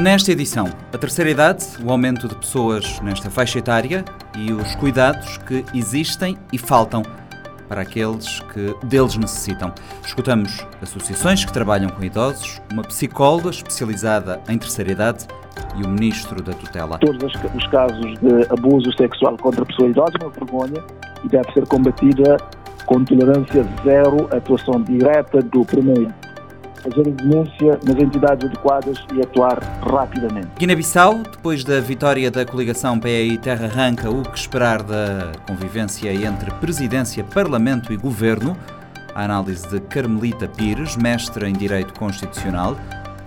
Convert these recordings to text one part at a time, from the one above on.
Nesta edição, a terceira idade, o aumento de pessoas nesta faixa etária e os cuidados que existem e faltam para aqueles que deles necessitam. Escutamos associações que trabalham com idosos, uma psicóloga especializada em terceira idade e o Ministro da Tutela. Todos os casos de abuso sexual contra a pessoa idosa é uma vergonha e deve ser combatida com tolerância zero, atuação direta do primeiro fazer a denúncia nas entidades adequadas e atuar rapidamente. Guiné-Bissau, depois da vitória da coligação PAI Terra Arranca, o que esperar da convivência entre presidência, parlamento e governo? A análise de Carmelita Pires, mestra em Direito Constitucional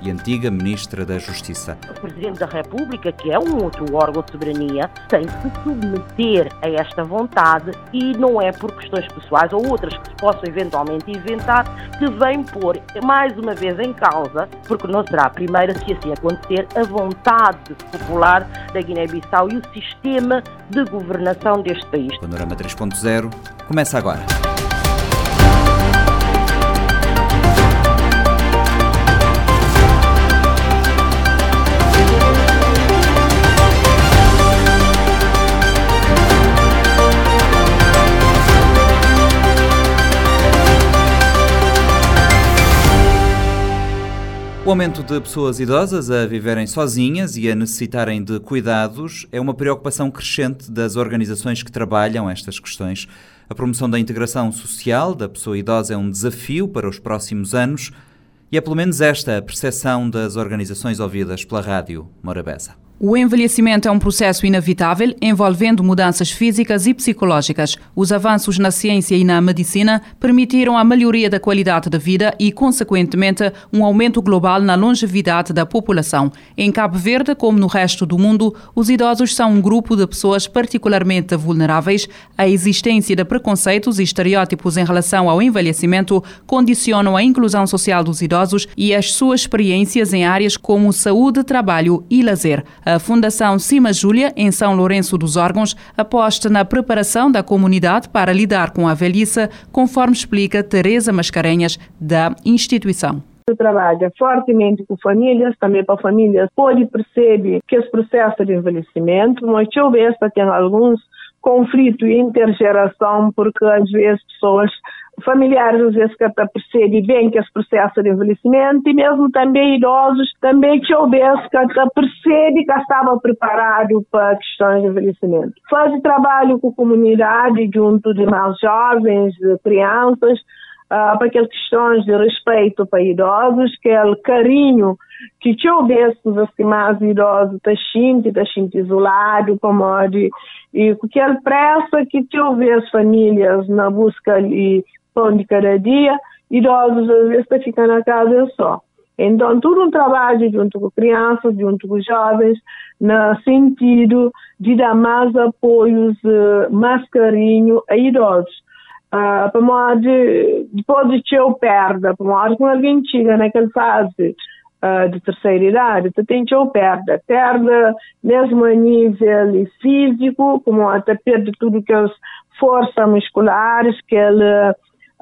e antiga Ministra da Justiça. O Presidente da República, que é um outro órgão de soberania, tem que se submeter a esta vontade e não é por questões pessoais ou outras que se possam eventualmente inventar que vem pôr mais uma vez em causa, porque não será a primeira se assim acontecer, a vontade popular da Guiné-Bissau e o sistema de governação deste país. Panorama 3.0 começa agora. O aumento de pessoas idosas a viverem sozinhas e a necessitarem de cuidados é uma preocupação crescente das organizações que trabalham estas questões. A promoção da integração social da pessoa idosa é um desafio para os próximos anos e é pelo menos esta a percepção das organizações ouvidas pela rádio Morabeza. O envelhecimento é um processo inevitável envolvendo mudanças físicas e psicológicas. Os avanços na ciência e na medicina permitiram a melhoria da qualidade da vida e, consequentemente, um aumento global na longevidade da população. Em Cabo Verde, como no resto do mundo, os idosos são um grupo de pessoas particularmente vulneráveis. A existência de preconceitos e estereótipos em relação ao envelhecimento condicionam a inclusão social dos idosos e as suas experiências em áreas como saúde, trabalho e lazer. A Fundação Cima Júlia, em São Lourenço dos Órgãos, aposta na preparação da comunidade para lidar com a velhice, conforme explica Teresa Mascarenhas, da instituição. Trabalha fortemente com famílias, também para famílias, pode perceber que esse processo de envelhecimento, mas talvez tem alguns conflitos intergeração, porque às vezes pessoas familiares às vezes que percebem bem que esse processo de envelhecimento e mesmo também idosos também que houvesse que percebe que estava preparado para questões de envelhecimento. Faz trabalho com a comunidade junto de mais jovens, de crianças, uh, para aquelas questões de respeito para idosos, aquele carinho que te houvesse assim, mais idosos está sentindo, está sentindo isolado, como de, e com aquela pressa que te houvesse famílias na busca de pão de cada dia, idosos às vezes para ficar na casa só. Então, tudo um trabalho junto com crianças, junto com jovens, no sentido de dar mais apoios, eh, mais carinho a idosos. Uh, para modo, depois de ter perda, para que alguém chega naquela fase uh, de terceira idade, tu tem que perda. Perda mesmo a nível físico, como até perde tudo que as forças musculares, que ele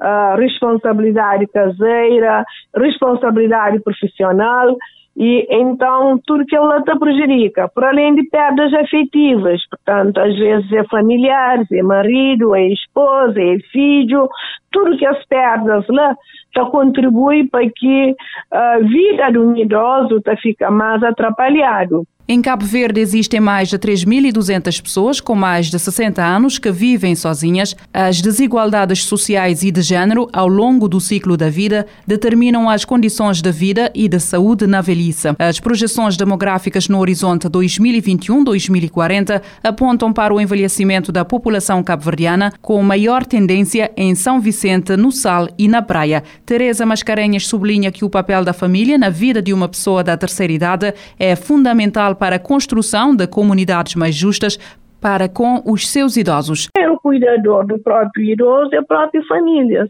uh, responsabilidade caseira, responsabilidade profissional, e então tudo que ela te prejudica, por além de perdas afetivas, portanto, às vezes é familiares, é marido, é esposa, é filho, tudo que as perdas lá já contribui para que a vida do idoso tá fica mais atrapalhado. Em Cabo Verde existem mais de 3.200 pessoas com mais de 60 anos que vivem sozinhas. As desigualdades sociais e de género ao longo do ciclo da vida determinam as condições de vida e de saúde na velhice. As projeções demográficas no horizonte 2021-2040 apontam para o envelhecimento da população cabo-verdiana com maior tendência em São Vicente, no Sal e na Praia. Teresa Mascarenhas sublinha que o papel da família na vida de uma pessoa da terceira idade é fundamental para a construção de comunidades mais justas para com os seus idosos. É o cuidador do próprio idoso e a própria família.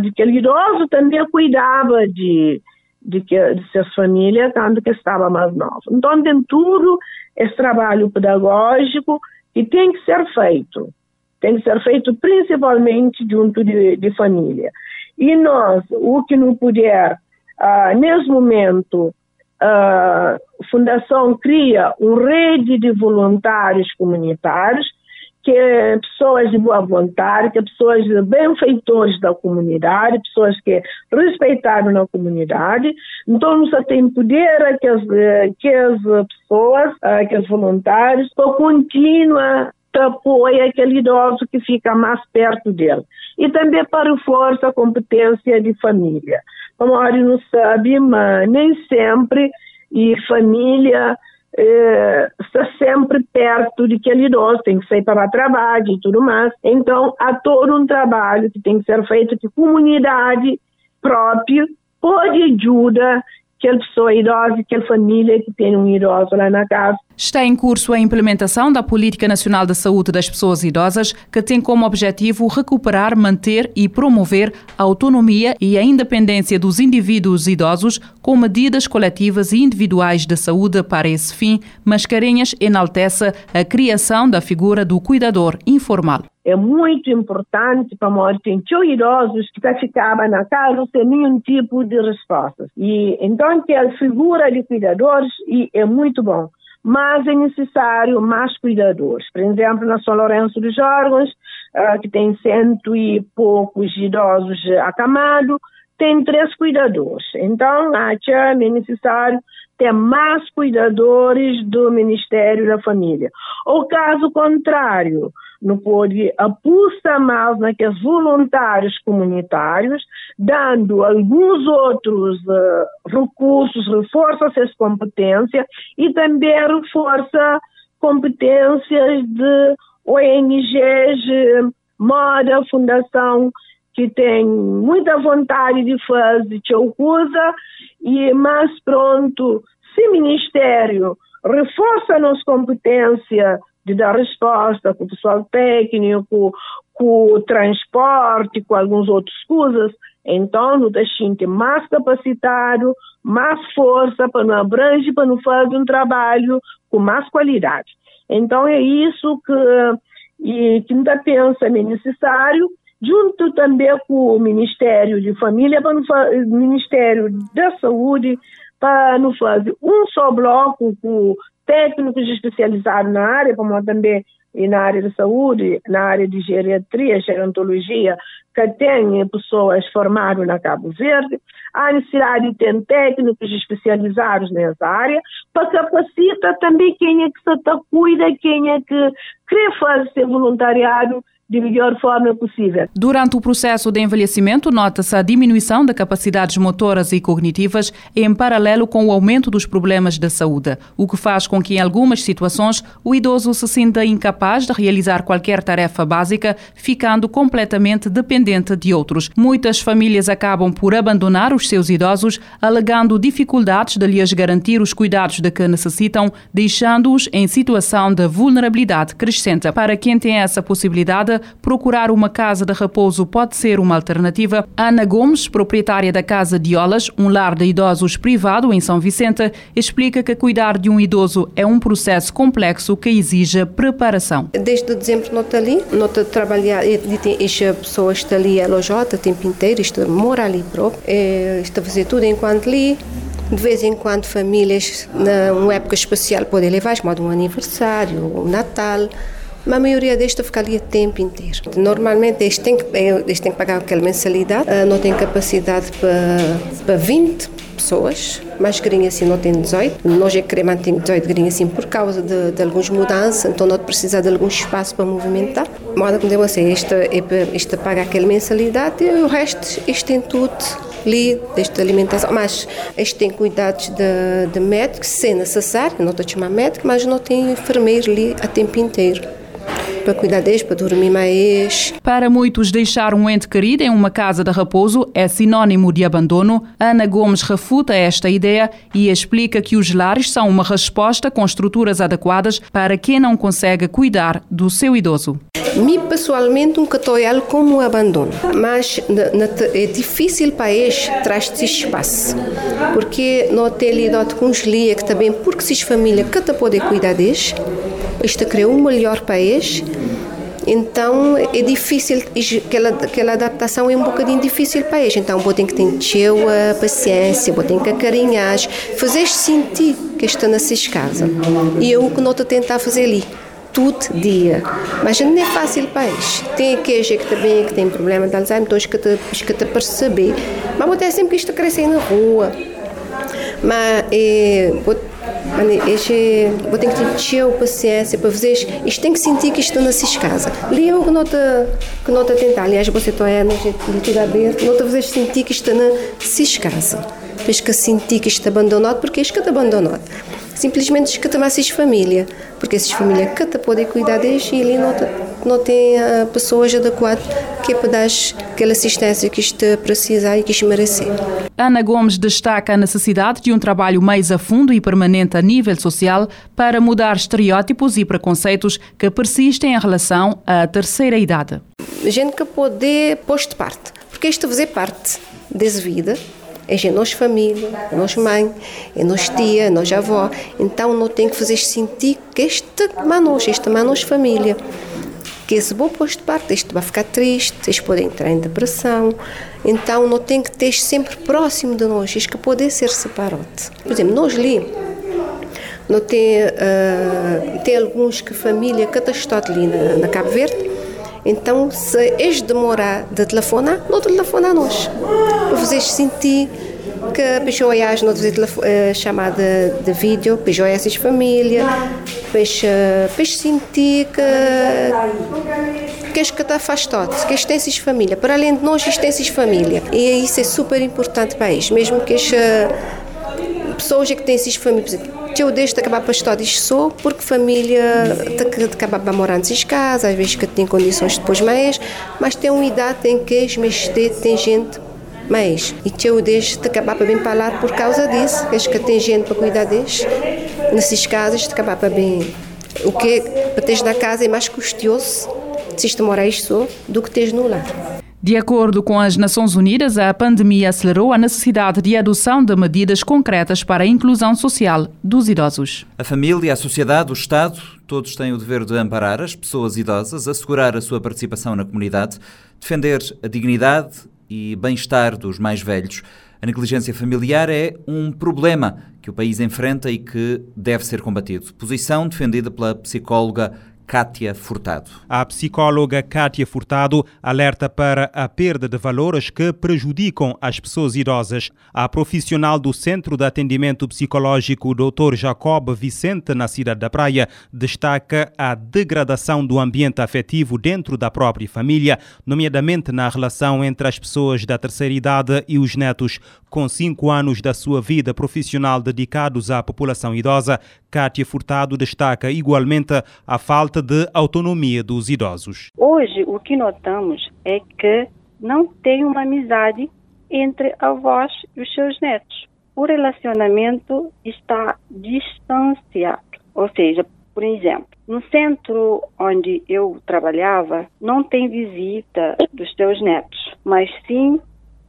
De que o idoso também cuidava de, de, que, de suas famílias quando que estava mais novo. Então tem tudo esse trabalho pedagógico que tem que ser feito. Tem que ser feito principalmente junto de, de família. E nós, o que não puder, uh, nesse momento, uh, fundação cria uma rede de voluntários comunitários que é pessoas de boa vontade, que é pessoas benfeitores da comunidade, pessoas que respeitaram na comunidade. Então, nós tem poder que as, que as pessoas, que os voluntários, para continuar apoia aquele idoso que fica mais perto dele. E também para reforçar a competência de família. Como a não sabe, mas nem sempre e família está sempre perto de aquele idoso, tem que sair para trabalho e tudo mais. Então, há todo um trabalho que tem que ser feito a comunidade própria pode ajudar aquela pessoa idosa, aquela família que tem um idoso lá na casa. Está em curso a implementação da Política Nacional da Saúde das Pessoas Idosas, que tem como objetivo recuperar, manter e promover a autonomia e a independência dos indivíduos idosos com medidas coletivas e individuais de saúde para esse fim. Mascarenhas enaltece a criação da figura do cuidador informal é muito importante para nós ter idosos que ficavam na casa sem nenhum tipo de respostas. E então que a figura de cuidadores é muito bom. Mas é necessário mais cuidadores. Por exemplo, na São Lourenço dos Órgãos, uh, que tem cento e poucos idosos acamados, tem três cuidadores. Então, acho é necessário ter mais cuidadores do Ministério da Família. Ou caso contrário, não pode apostar mais naqueles voluntários comunitários, dando alguns outros uh, recursos, reforça essas competências e também reforça competências de ONGs, moda, fundação, que tem muita vontade de fazer coisa e mais pronto, se Ministério reforça a nossa competência de dar resposta com o pessoal técnico, com o transporte, com algumas outras coisas, então não gente mais capacitado, mais força para não abranger, para não fazer um trabalho com mais qualidade. Então é isso que, e, que pensa é necessário, junto também com o Ministério de Família, para o Ministério da Saúde, para não fazer um só bloco com técnicos especializados na área, como também e na área de saúde, na área de geriatria, gerontologia, que tem pessoas formadas na Cabo Verde, há necessidade de ter técnicos especializados nessa área, para capacitar também quem é que se cuida, quem é que quer fazer voluntariado de melhor forma possível. Durante o processo de envelhecimento, nota-se a diminuição de capacidades motoras e cognitivas em paralelo com o aumento dos problemas da saúde, o que faz com que, em algumas situações, o idoso se sinta incapaz de realizar qualquer tarefa básica, ficando completamente dependente de outros. Muitas famílias acabam por abandonar os seus idosos, alegando dificuldades de lhes garantir os cuidados de que necessitam, deixando-os em situação de vulnerabilidade crescente. Para quem tem essa possibilidade, procurar uma casa de repouso pode ser uma alternativa. Ana Gomes, proprietária da Casa de Olas, um lar de idosos privado em São Vicente, explica que cuidar de um idoso é um processo complexo que exige preparação. Desde dezembro não está ali, não está trabalhar, esta pessoa está ali alojada o tempo inteiro, está mora ali próprio, é, está a fazer tudo enquanto ali. De vez em quando famílias, numa época especial, podem levar, como um aniversário, um Natal, mas a maioria destes fica ali o tempo inteiro. Normalmente eles têm que, eles têm que pagar aquela mensalidade, ah, não têm capacidade para, para 20 pessoas, mas grinha assim não tem 18. Nós é que queremos manter 18 grinha assim por causa de, de algumas mudanças, então não precisa de algum espaço para movimentar. Moda como digo assim, esta, é, esta paga aquela mensalidade e o resto, isto tem tudo ali, desde alimentação, mas este tem cuidados de, de médico, se necessário, não estou a chamar médico, mas não tem enfermeiro ali a tempo inteiro para cuidar deles, para dormir mais. Para muitos, deixar um ente querido em uma casa de repouso é sinónimo de abandono. Ana Gomes refuta esta ideia e explica que os lares são uma resposta com estruturas adequadas para quem não consegue cuidar do seu idoso. Me pessoalmente nunca estou como abandono, mas é difícil para eles trazer espaço, porque não tem lidado com lia que também porque se família que te pode cuidar deles, isto criou um melhor país Então é difícil, aquela, aquela adaptação é um bocadinho difícil para eles. Então ter que ter a paciência, ter que acarinhar, fazer sentir que está na sua casa. E eu o que a tentar fazer ali todo dia. Mas não é fácil para eles. Tem aqueles que também que tem problema de Alzheimer, então que te, que perceber. Mas ter sempre que isto crescer na rua. Mas é, este, vou ter que ter paciência para fazer isto. tem que sentir que isto na sua casa. Ali eu que não te, que não te tentar. Aliás, você está aí, na aberto, não te fazer sentir que isto na sua casa. Depois que sentir que isto abandonado, porque isto que te abandonado simplesmente mais família, porque essas famílias que te podem cuidar deles e ali não, não tem uh, pessoas adequadas que é para dar aquela assistência que isto precisa e que isto merece. Ana Gomes destaca a necessidade de um trabalho mais a fundo e permanente a nível social para mudar estereótipos e preconceitos que persistem em relação à terceira idade. Gente que pode pôr de parte, porque isto fazer parte dessa vida é nós família, é nós mãe, é nós tia, é nós avó. Então não tem que fazer sentir que este manos, este manos família. Que esse bom posto de parte, este vai ficar triste, este pode entrar em depressão. Então não tem que ter sempre próximo de nós, isto que pode ser separado. Por exemplo, nós ali, não tem, uh, tem alguns que família que está ali na, na Cabo Verde, então, se eles demorar de telefonar, não telefona a nós. Vocês sentir que a pessoa é não fazer uh, chamada de vídeo, pessoa é essas família, para sentir que que que está afastado, que tem essas família. Para além de nós, isto tem essas família. E isso é super importante para eles, mesmo que as pessoas que têm essas famílias eu deixo de acabar para estudar isto só porque família de, de acabar morar nessas casas, às vezes que tem condições depois mais, mas tem uma idade em que as tem gente mais. E eu deixo de acabar para bem falar por causa disso, que que tem gente para cuidar deles, nessas casas, de acabar para bem. O que para teres na casa é mais custoso se isto morar só do que teres no lar. De acordo com as Nações Unidas, a pandemia acelerou a necessidade de adoção de medidas concretas para a inclusão social dos idosos. A família, a sociedade, o Estado, todos têm o dever de amparar as pessoas idosas, assegurar a sua participação na comunidade, defender a dignidade e bem-estar dos mais velhos. A negligência familiar é um problema que o país enfrenta e que deve ser combatido. Posição defendida pela psicóloga Kátia Furtado. A psicóloga Kátia Furtado alerta para a perda de valores que prejudicam as pessoas idosas. A profissional do Centro de Atendimento Psicológico Dr. Jacob Vicente, na cidade da Praia, destaca a degradação do ambiente afetivo dentro da própria família, nomeadamente na relação entre as pessoas da terceira idade e os netos. Com cinco anos da sua vida profissional dedicados à população idosa, Kátia Furtado destaca igualmente a falta de autonomia dos idosos. Hoje, o que notamos é que não tem uma amizade entre avós e os seus netos. O relacionamento está distanciado. Ou seja, por exemplo, no centro onde eu trabalhava, não tem visita dos seus netos, mas sim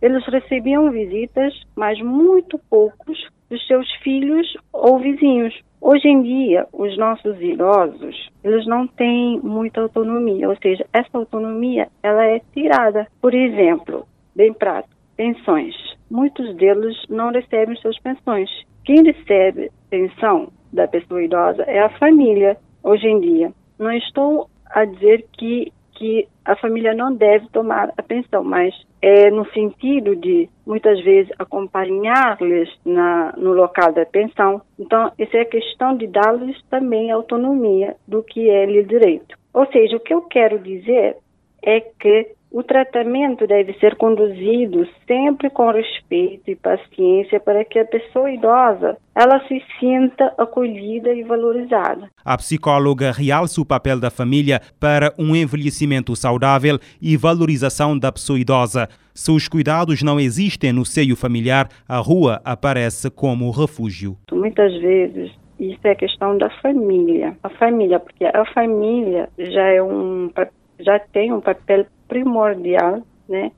eles recebiam visitas, mas muito poucos dos seus filhos ou vizinhos. Hoje em dia, os nossos idosos, eles não têm muita autonomia, ou seja, essa autonomia ela é tirada. Por exemplo, bem prático, pensões. Muitos deles não recebem suas pensões. Quem recebe pensão da pessoa idosa é a família, hoje em dia. Não estou a dizer que que a família não deve tomar a pensão, mas é no sentido de muitas vezes acompanhar-lhes no local da pensão. Então, essa é a questão de dar-lhes também autonomia do que é lhe direito. Ou seja, o que eu quero dizer é que o tratamento deve ser conduzido sempre com respeito e paciência para que a pessoa idosa ela se sinta acolhida e valorizada. A psicóloga realça o papel da família para um envelhecimento saudável e valorização da pessoa idosa. Se os cuidados não existem no seio familiar, a rua aparece como refúgio. Muitas vezes isso é questão da família. A família, porque a família já é um já tem um papel primordial, né,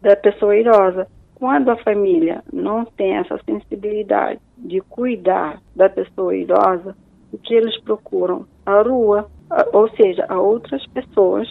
da pessoa idosa. Quando a família não tem essa sensibilidade de cuidar da pessoa idosa, o que eles procuram? A rua. ou seja, a outras pessoas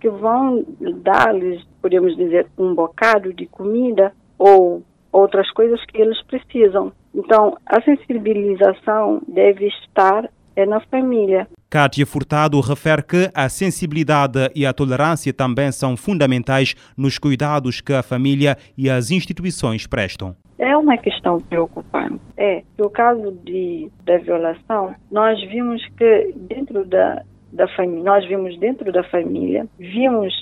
que vão dar-lhes, podemos dizer, um bocado de comida ou outras coisas que eles precisam. Então, a sensibilização deve estar é na família. Kátia Furtado refere que a sensibilidade e a tolerância também são fundamentais nos cuidados que a família e as instituições prestam. É uma questão preocupante. É, no caso de, da violação, nós vimos que dentro da, da família, nós vimos dentro da família, vimos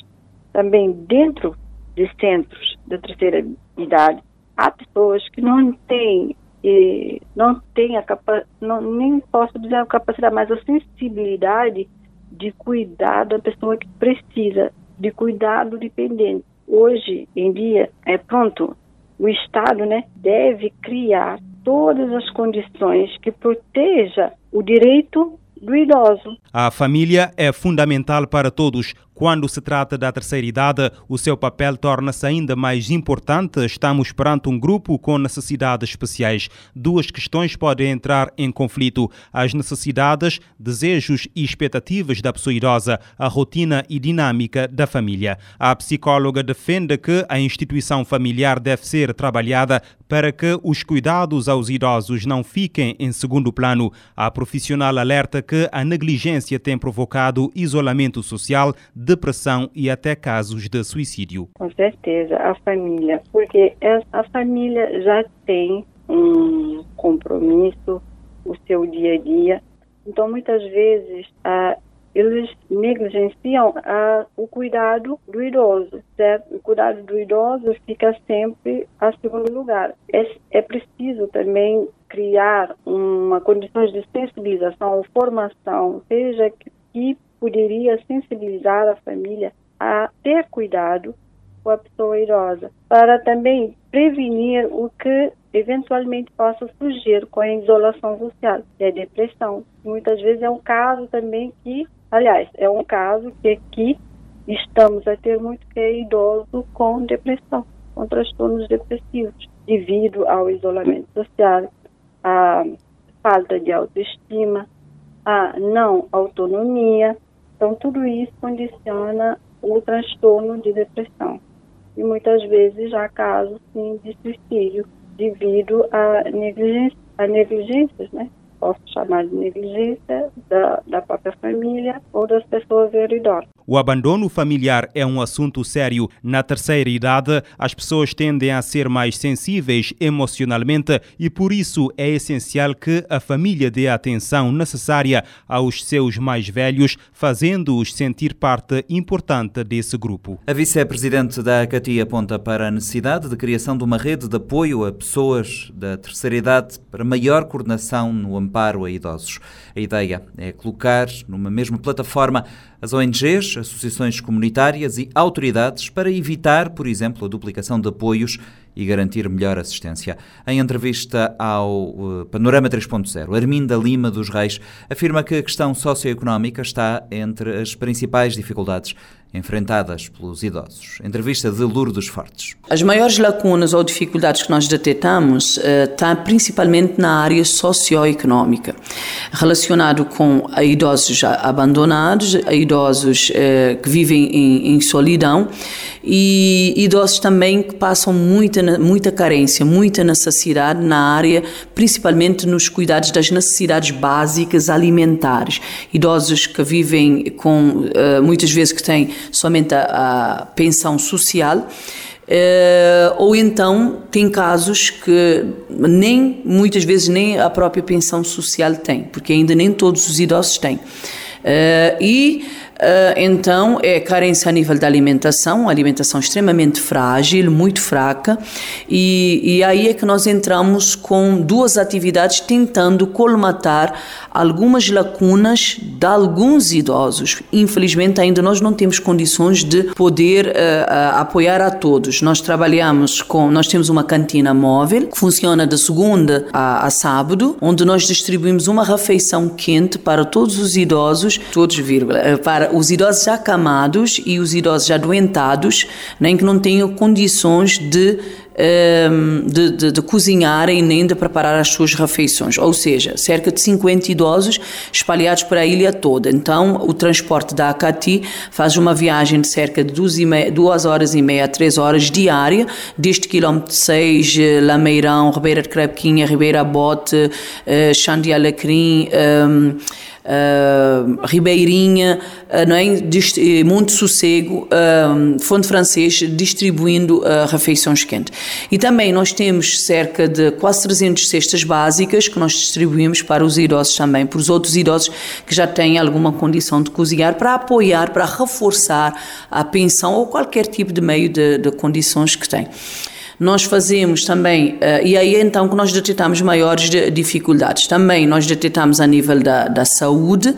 também dentro de centros da terceira idade, há pessoas que não têm e não têm a capacidade, nem posso dizer a capacidade, mas a sensibilidade de cuidar da pessoa que precisa, de cuidar do dependente. Hoje em dia, é pronto, o Estado né, deve criar todas as condições que proteja o direito do idoso. A família é fundamental para todos. Quando se trata da terceira idade, o seu papel torna-se ainda mais importante. Estamos perante um grupo com necessidades especiais. Duas questões podem entrar em conflito: as necessidades, desejos e expectativas da pessoa idosa, a rotina e dinâmica da família. A psicóloga defende que a instituição familiar deve ser trabalhada para que os cuidados aos idosos não fiquem em segundo plano. A profissional alerta que a negligência tem provocado isolamento social depressão e até casos de suicídio. Com certeza, a família, porque a família já tem um compromisso, o seu dia a dia. Então, muitas vezes, eles negligenciam o cuidado do idoso, certo? O cuidado do idoso fica sempre a segundo lugar. É, é preciso também criar uma condições de sensibilização formação, seja que poderia sensibilizar a família a ter cuidado com a pessoa idosa, para também prevenir o que eventualmente possa surgir com a isolação social, que é depressão. Muitas vezes é um caso também que, aliás, é um caso que aqui estamos a ter muito que é idoso com depressão, com transtornos depressivos, devido ao isolamento social, à falta de autoestima, à não autonomia, então, tudo isso condiciona o transtorno de depressão. E muitas vezes há casos sim, de suicídio devido a, a negligências, né? Posso chamar de negligência da, da própria família ou das pessoas idosas. O abandono familiar é um assunto sério. Na terceira idade, as pessoas tendem a ser mais sensíveis emocionalmente e por isso é essencial que a família dê a atenção necessária aos seus mais velhos, fazendo-os sentir parte importante desse grupo. A vice-presidente da ACATI aponta para a necessidade de criação de uma rede de apoio a pessoas da terceira idade para maior coordenação no amparo a idosos. A ideia é colocar numa mesma plataforma as ONGs, associações comunitárias e autoridades para evitar, por exemplo, a duplicação de apoios e garantir melhor assistência. Em entrevista ao uh, Panorama 3.0, Arminda Lima dos Reis afirma que a questão socioeconómica está entre as principais dificuldades enfrentadas pelos idosos. Entrevista de Lourdes Fortes. As maiores lacunas ou dificuldades que nós detectamos uh, estão principalmente na área socioeconómica, relacionado com a idosos abandonados, a idosos uh, que vivem em, em solidão e idosos também que passam muita muita carência, muita necessidade na área, principalmente nos cuidados das necessidades básicas alimentares. Idosos que vivem com, eh, muitas vezes que têm somente a, pensão social, Uh, ou então tem casos que nem muitas vezes nem a própria pensão social tem, porque ainda nem todos os idosos têm. Uh, e então, é carência a nível da alimentação, alimentação extremamente frágil, muito fraca, e, e aí é que nós entramos com duas atividades tentando colmatar algumas lacunas de alguns idosos. Infelizmente, ainda nós não temos condições de poder uh, uh, apoiar a todos. Nós trabalhamos com, nós temos uma cantina móvel que funciona de segunda a, a sábado, onde nós distribuímos uma refeição quente para todos os idosos, todos vírgula, para para os idosos já acamados e os idosos já doentados, nem né, que não tenham condições de ehm, de, de, de cozinharem nem de preparar as suas refeições, ou seja, cerca de 50 idosos espalhados por a ilha toda. Então, o transporte da Acati faz uma viagem de cerca de duas, horas e meia a três horas diária, desde quilómetro 6, Lameirão, Ribeira de Crepequinha, Ribeira Bote, Xande Alecrim, um, uh, Ribeirinha, uh, não é? Dist Monte Sossego, uh, Fonte Francês, distribuindo refeições quentes. E também nós temos cerca de quase 300 cestas básicas que nós distribuímos para os idosos também, para os outros idosos que já têm alguma condição de cozinhar, para apoiar, para reforçar a pensão ou qualquer tipo de meio de, de condições que têm. Nós fazemos também, uh, e aí então que nós detectamos maiores dificuldades. Também nós detectamos a nível da, da saúde,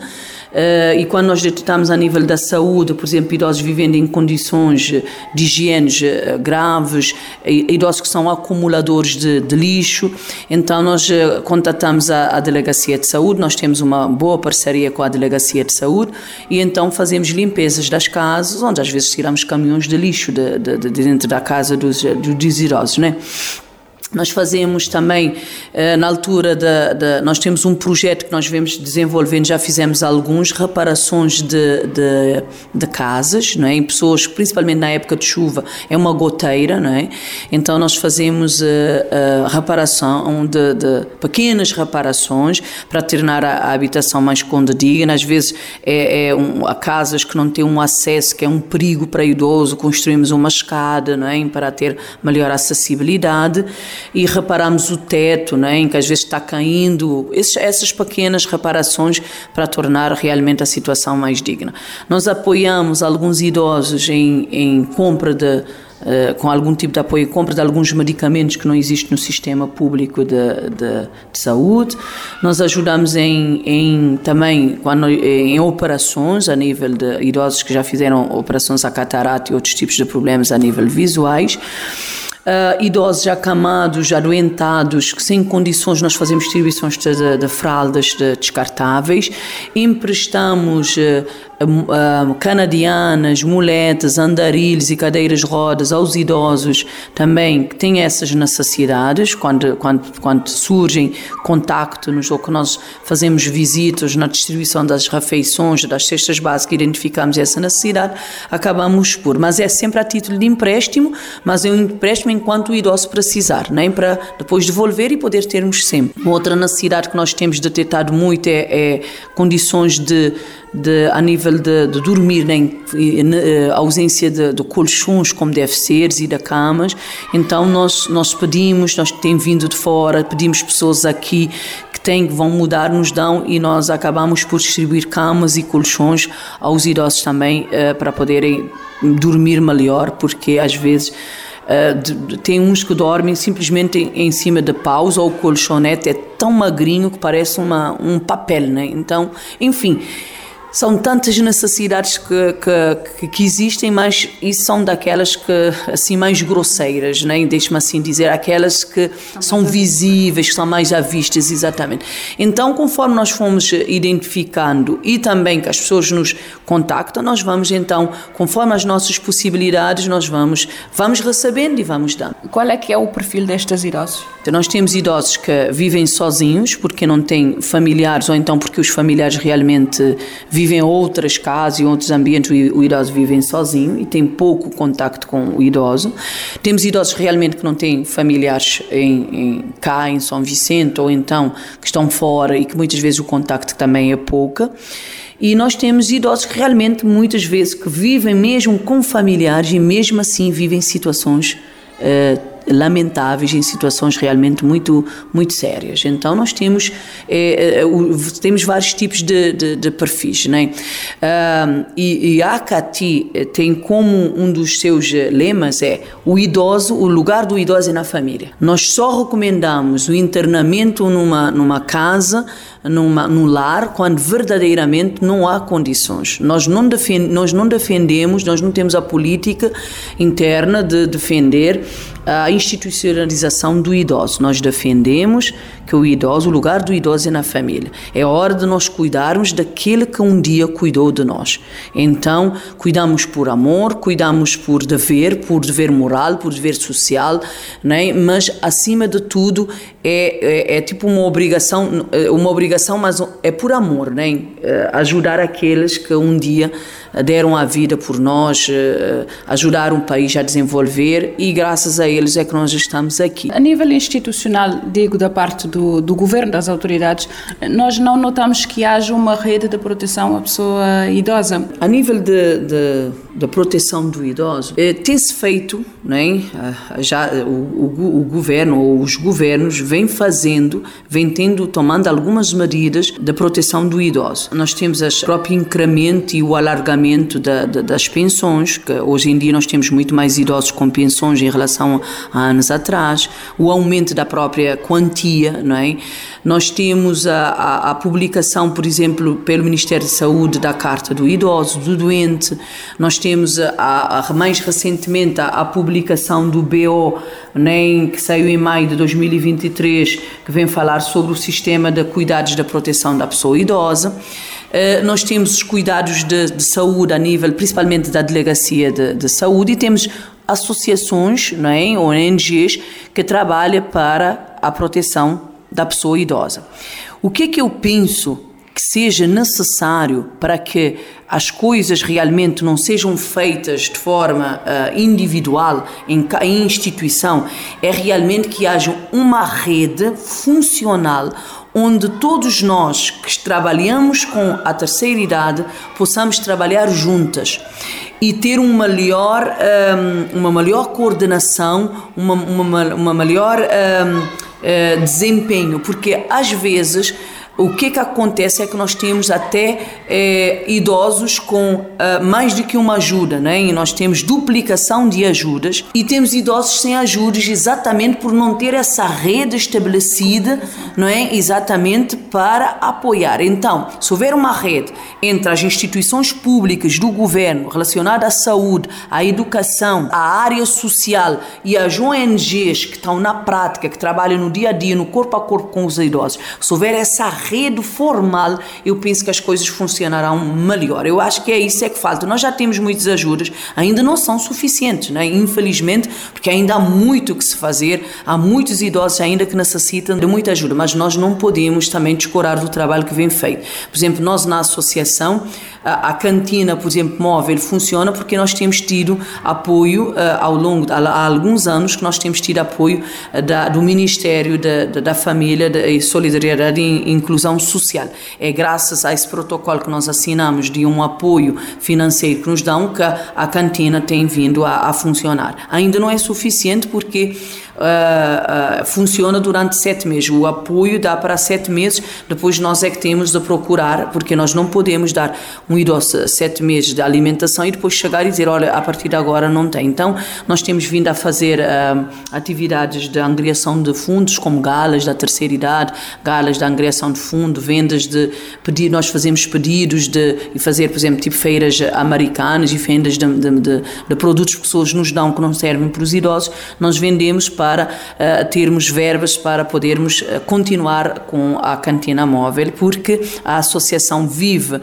e quando nós detectamos a nível da saúde, por exemplo, idosos vivendo em condições de higiene uh, graves, idosos que são acumuladores de, de lixo, então nós uh, contatamos a, a, Delegacia de Saúde, nós temos uma boa parceria com a Delegacia de Saúde e então fazemos limpezas das casas, onde às vezes tiramos caminhões de lixo de, de, de dentro da casa dos, dos idosos, né? Nós fazemos também, eh, na altura da, da, Nós temos um projeto que nós vemos desenvolvendo, já fizemos alguns, reparações de, de, de, casas, não é? em pessoas, principalmente na época de chuva, é uma goteira, não é? Então nós fazemos a, eh, a reparação de, de, pequenas reparações para tornar a, a habitação mais condigna. Às vezes é, é um, há casas que não têm um acesso, que é um perigo para idoso, construímos uma escada, não é? Para ter melhor acessibilidade e reparamos o teto, né, em que às vezes está caindo, esses, essas pequenas reparações para tornar realmente a situação mais digna. Nós apoiamos alguns idosos em, em compra de Uh, com algum tipo de apoio, compra de alguns medicamentos que não existem no sistema público de, de, de saúde. Nós ajudamos em, em, também quando, em operações a nível de idosos que já fizeram operações a catarata e outros tipos de problemas a nível visuais uh, idosos acamados, adoentados, que sem condições nós fazemos distribuições de, de, de fraldas de descartáveis, emprestamos uh, uh, canadianas, muletas, andarilhos e cadeiras rodas aos idosos também que têm essas necessidades, quando, quando, quando surgem contactos ou que nós fazemos visitas na distribuição das refeições, das cestas básicas, identificamos essa necessidade, acabamos por. Mas é sempre a título de empréstimo, mas é um empréstimo enquanto o idoso precisar, nem para depois devolver e poder termos sempre. Outra necessidade que nós temos detectado muito é, é condições de de, a nível de, de dormir, nem né, ausência de, de, colchões como deve ser e de camas. Então nós nós pedimos, nós temos vindo de fora, pedimos pessoas aqui que têm que vão mudar, nos dão e nós acabamos por distribuir camas e colchões aos idosos também uh, para poderem dormir melhor, porque às vezes Uh, de, de, tem uns que dormem simplesmente em, em, cima de paus ou colchonete é tão magrinho que parece uma, um papel, né? Então, enfim, são tantas necessidades que, que, que, existem, mas isso são daquelas que, assim, mais grosseiras, né? deixe-me assim dizer, aquelas que são visíveis, que são mais à vista, exatamente. Então, conforme nós fomos identificando e também que as pessoas nos contactam, nós vamos então, conforme as nossas possibilidades, nós vamos, vamos recebendo e vamos dando. Qual é que é o perfil destes idosos? Então, nós temos idosos que vivem sozinhos porque não têm familiares ou então porque os familiares realmente vivem vivem em outras casas e outros ambientes, o idoso vive sozinho e tem pouco contacto com o idoso. Temos idosos realmente que não têm familiares em, em, cá, em São Vicente, ou então que estão fora e que muitas vezes o contacto também é pouco. E nós temos idosos que realmente, muitas vezes, que vivem mesmo com familiares e mesmo assim vivem situações uh, lamentáveis em situações realmente muito muito sérias. Então nós temos é, temos vários tipos de, de, de perfis, né? E, e a ACATI eh, tem como um dos seus lemas é o idoso, o lugar do idoso é na família. Nós só recomendamos o internamento numa numa casa numa, num lar quando verdadeiramente não há condições. Nós não, defend, nós não defendemos, nós não temos a política interna de defender a institucionalização do idoso. Nós defendemos que o idoso, o lugar do idoso é na família. É hora de nós cuidarmos daquele que um dia cuidou de nós. Então, cuidamos por amor, cuidamos por dever, por dever moral, por dever social, né? mas acima de tudo é, é, é tipo uma obrigação, uma obrigação, mas é por amor, né? ajudar aqueles que um dia deram a vida por nós, eh, ajudar um país a desenvolver e graças a eles é que nós estamos aqui. A nível institucional, digo da parte do, do governo, das autoridades, nós não notamos que haja uma rede de proteção à pessoa idosa. A nível de, de, de proteção do idoso, eh, tem-se feito, né, já o, o, o governo ou os governos vêm fazendo, vêm tendo, tomando algumas medidas de proteção do idoso. Nós temos o próprio incremento e o alargamento aumento da, da, das pensões, que hoje em dia nós temos muito mais idosos com pensões em relação a anos atrás, o aumento da própria quantia, não é? Nós temos a, a, a publicação, por exemplo, pelo Ministério da Saúde da Carta do Idoso, do Doente, nós temos a, a mais recentemente a, publicação do BO, nem que saiu em maio de 2023, que vem falar sobre o sistema de cuidados da proteção da pessoa idosa. Eh, nós temos os cuidados de, de, saúde a nível, principalmente da delegacia de, de saúde, e temos associações, não é, ONGs, que trabalham para a proteção da pessoa idosa. O que é que eu penso que seja necessário para que as coisas realmente não sejam feitas de forma uh, individual, em, em instituição, é realmente que haja uma rede funcional onde todos nós que trabalhamos com a terceira idade possamos trabalhar juntas e ter uma melhor, um, uma melhor coordenação, uma, uma, uma melhor um, uh, eh, desempenho, porque às vezes o que, que acontece é que nós temos até é, idosos com uh, mais do que uma ajuda, né? e nós temos duplicação de ajudas e temos idosos sem ajudas exatamente por não ter essa rede estabelecida, não é? exatamente para apoiar. Então, se houver uma rede entre as instituições públicas do governo relacionada à saúde, à educação, à área social e as ONGs que estão na prática, que trabalham no dia a dia, no corpo a corpo com os idosos, se houver essa rede formal, eu penso que as coisas funcionarão melhor. Eu acho que é isso é que falta. Nós já temos muitas ajudas, ainda não são suficientes, né? infelizmente, porque ainda há muito que se fazer, há muitos idosos ainda que necessitam de muita ajuda, mas nós não podemos também descurar do trabalho que vem feito. Por exemplo, nós na associação, a, cantina, por exemplo, móvel funciona porque nós temos tido apoio uh, ao longo, há, alguns anos que nós temos tido apoio uh, da, do Ministério da, da, da Família e Solidariedade e Inclusão Social. É graças a esse protocolo que nós assinamos de um apoio financeiro que nos dão que a cantina tem vindo a, a funcionar. Ainda não é suficiente porque uh, uh, funciona durante sete meses. O apoio dá para sete meses, depois nós é que temos de procurar, porque nós não podemos dar um idoso sete meses de alimentação e depois chegar e dizer, olha, a partir de agora não tem. Então, nós temos vindo a fazer uh, atividades de angriação de fundos, como galas da terceira idade, galas de angriação de fundo, vendas de pedir, nós fazemos pedidos de e fazer, por exemplo, tipo feiras americanas e vendas de, de, de, de produtos que pessoas nos dão que não servem para os idosos, nós vendemos para para uh, termos verbas para podermos uh, continuar com a cantina móvel, porque a associação vive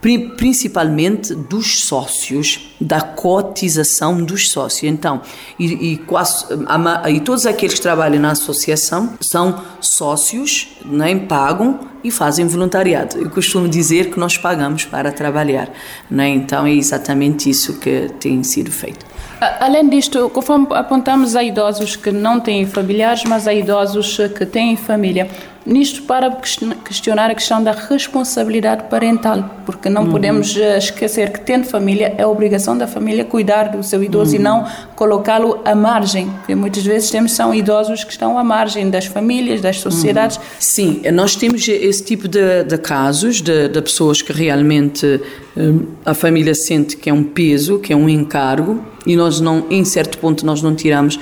principalmente dos sócios, da cotização dos sócios. Então, e, e, quase, e, todos aqueles que trabalham na associação são sócios, nem pagam e fazem voluntariado. Eu costumo dizer que nós pagamos para trabalhar. Né? Então, é exatamente isso que tem sido feito. Além disto, conforme apontamos a idosos que não têm familiares, mas a idosos que têm família, nisto para questionar a questão da responsabilidade parental, porque não uhum. podemos eh, esquecer que tendo família é obrigação da família cuidar do seu idoso uhum. e não colocá-lo à margem, porque muitas vezes temos são idosos que estão à margem das famílias, das sociedades. Uhum. Sim, nós temos esse tipo de, de casos de, de, pessoas que realmente a família sente que é um peso, que é um encargo e nós não, em certo ponto, nós não tiramos, uh,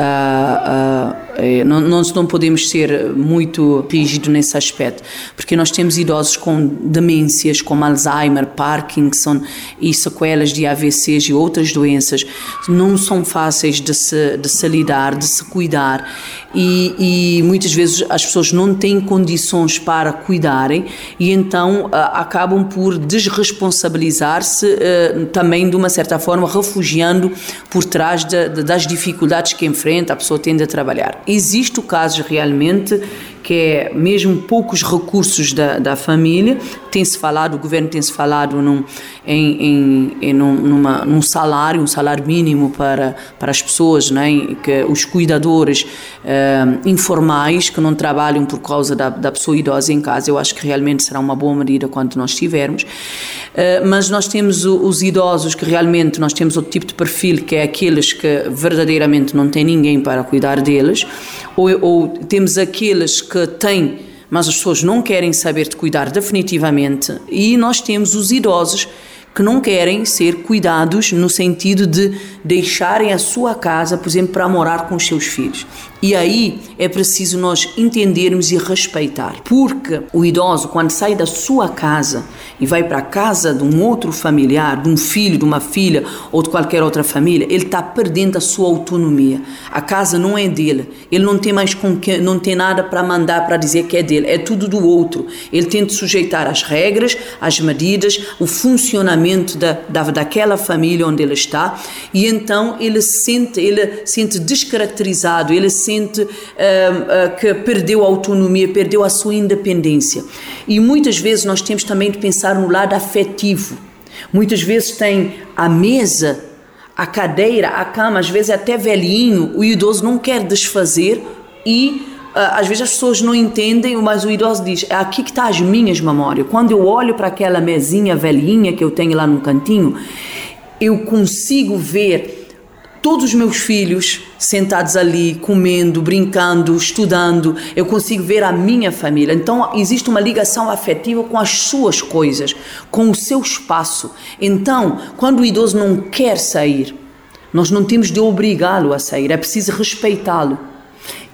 uh, não, nós não podemos ser muito rígidos nesse aspecto, porque nós temos idosos com demências, como Alzheimer, Parkinson e sequelas de AVCs e outras doenças, não são fáceis de se, de se lidar, de se cuidar e, e muitas vezes as pessoas não têm condições para cuidarem e então uh, acabam por desresponsabilizar-se também de uma certa forma refugiando por trás de, de, das dificuldades que enfrenta, a pessoa tende a trabalhar. Existe o caso realmente que é mesmo poucos recursos da, da família, tem-se falado, o governo tem-se falado num, em, em, em numa, num salário, um salário mínimo para, para as pessoas, né, que os cuidadores eh, informais que não trabalham por causa da, da pessoa idosa em casa, eu acho que realmente será uma boa medida quando nós tivermos. Eh, mas nós temos os idosos que realmente nós temos outro tipo de perfil, que é aqueles que verdadeiramente não tem ninguém para cuidar deles, ou, ou temos aqueles que têm mas as pessoas não querem saber de cuidar definitivamente, e nós temos os idosos que não querem ser cuidados no sentido de deixarem a sua casa, por exemplo, para morar com os seus filhos. E aí é preciso nós entendermos e respeitar, porque o idoso, quando sai da sua casa e vai para a casa de um outro familiar, de um filho, de uma filha ou de qualquer outra família, ele está perdendo a sua autonomia. A casa não é dele, ele não tem mais com que, não tem nada para mandar para dizer que é dele, é tudo do outro. Ele tem de sujeitar as regras, as medidas, o funcionamento da, da, daquela família onde ele está e então ele sente, ele sente descaracterizado, ele sente uh, uh, que perdeu a autonomia, perdeu a sua independência. E muitas vezes nós temos também de pensar no lado afetivo. Muitas vezes tem a mesa, a cadeira, a cama, às vezes até velhinho, o idoso não quer desfazer e às vezes as pessoas não entendem, mas o idoso diz: é aqui que está as minhas memórias. Quando eu olho para aquela mesinha velhinha que eu tenho lá no cantinho, eu consigo ver todos os meus filhos sentados ali, comendo, brincando, estudando, eu consigo ver a minha família. Então existe uma ligação afetiva com as suas coisas, com o seu espaço. Então, quando o idoso não quer sair, nós não temos de obrigá-lo a sair, é preciso respeitá-lo.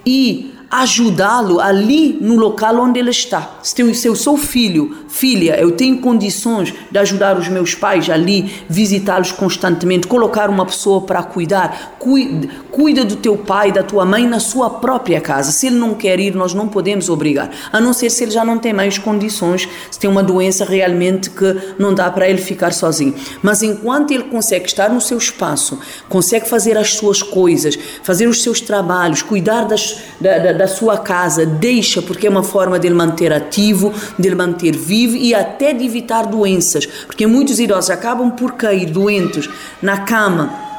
E ajudá-lo ali no local onde ele está. Se eu sou filho, filha, eu tenho condições de ajudar os meus pais ali, visitá-los constantemente, colocar uma pessoa para cuidar, cuida, cuida do teu pai, da tua mãe na sua própria casa. Se ele não quer ir, nós não podemos obrigar, a não ser se ele já não tem mais condições, se tem uma doença realmente que não dá para ele ficar sozinho. Mas enquanto ele consegue estar no seu espaço, consegue fazer as suas coisas, fazer os seus trabalhos, cuidar das, da, da da sua casa, deixa, porque é uma forma dele manter ativo, dele manter vivo e até de evitar doenças, porque muitos idosos acabam por cair doentes na cama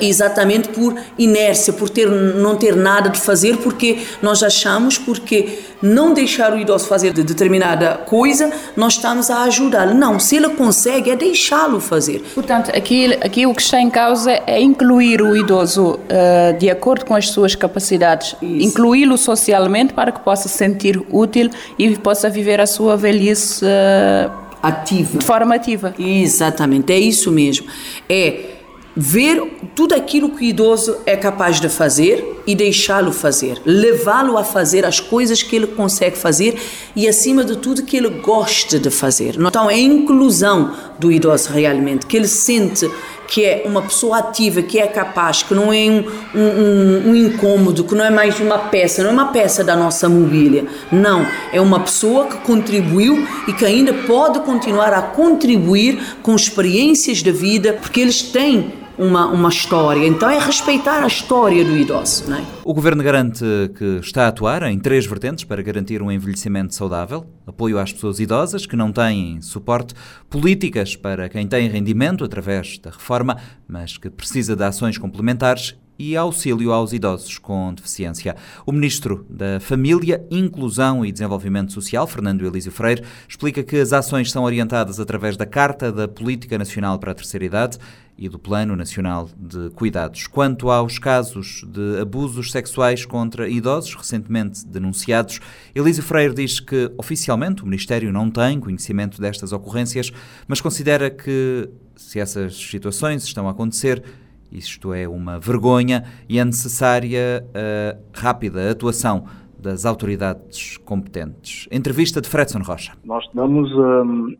exatamente por inércia, por ter, não ter nada de fazer, porque nós achamos porque não deixar o idoso fazer de determinada coisa, nós estamos a ajudá-lo. Não, se ele consegue, é deixá-lo fazer. Portanto, aqui, aqui o que está em causa é incluir o idoso uh, de acordo com as suas capacidades, incluí-lo socialmente para que possa se sentir útil e possa viver a sua velhice uh, ativa. De forma ativa. Exatamente, é isso mesmo. É ver tudo aquilo que o idoso é capaz de fazer e deixá-lo fazer, levá-lo a fazer as coisas que ele consegue fazer e, acima de tudo, que ele gosta de fazer. Então, é a inclusão do idoso realmente, que ele sente que é uma pessoa ativa, que é capaz, que não é um, um, um, incômodo, que não é mais uma peça, não é uma peça da nossa mobília. Não, é uma pessoa que contribuiu e que ainda pode continuar a contribuir com experiências de vida, porque eles têm uma, uma história. Então é respeitar a história do idoso. Não é? O Governo garante que está a atuar em três vertentes para garantir um envelhecimento saudável: apoio às pessoas idosas que não têm suporte, políticas para quem tem rendimento através da reforma, mas que precisa de ações complementares e auxílio aos idosos com deficiência. O Ministro da Família, Inclusão e Desenvolvimento Social, Fernando Elísio Freire, explica que as ações são orientadas através da Carta da Política Nacional para a Terceira Idade e do Plano Nacional de Cuidados. Quanto aos casos de abusos sexuais contra idosos recentemente denunciados, Elísio Freire diz que oficialmente o Ministério não tem conhecimento destas ocorrências, mas considera que se essas situações estão a acontecer, isto é uma vergonha e é necessária a rápida atuação das autoridades competentes. Entrevista de Fredson Rocha. Nós damos um,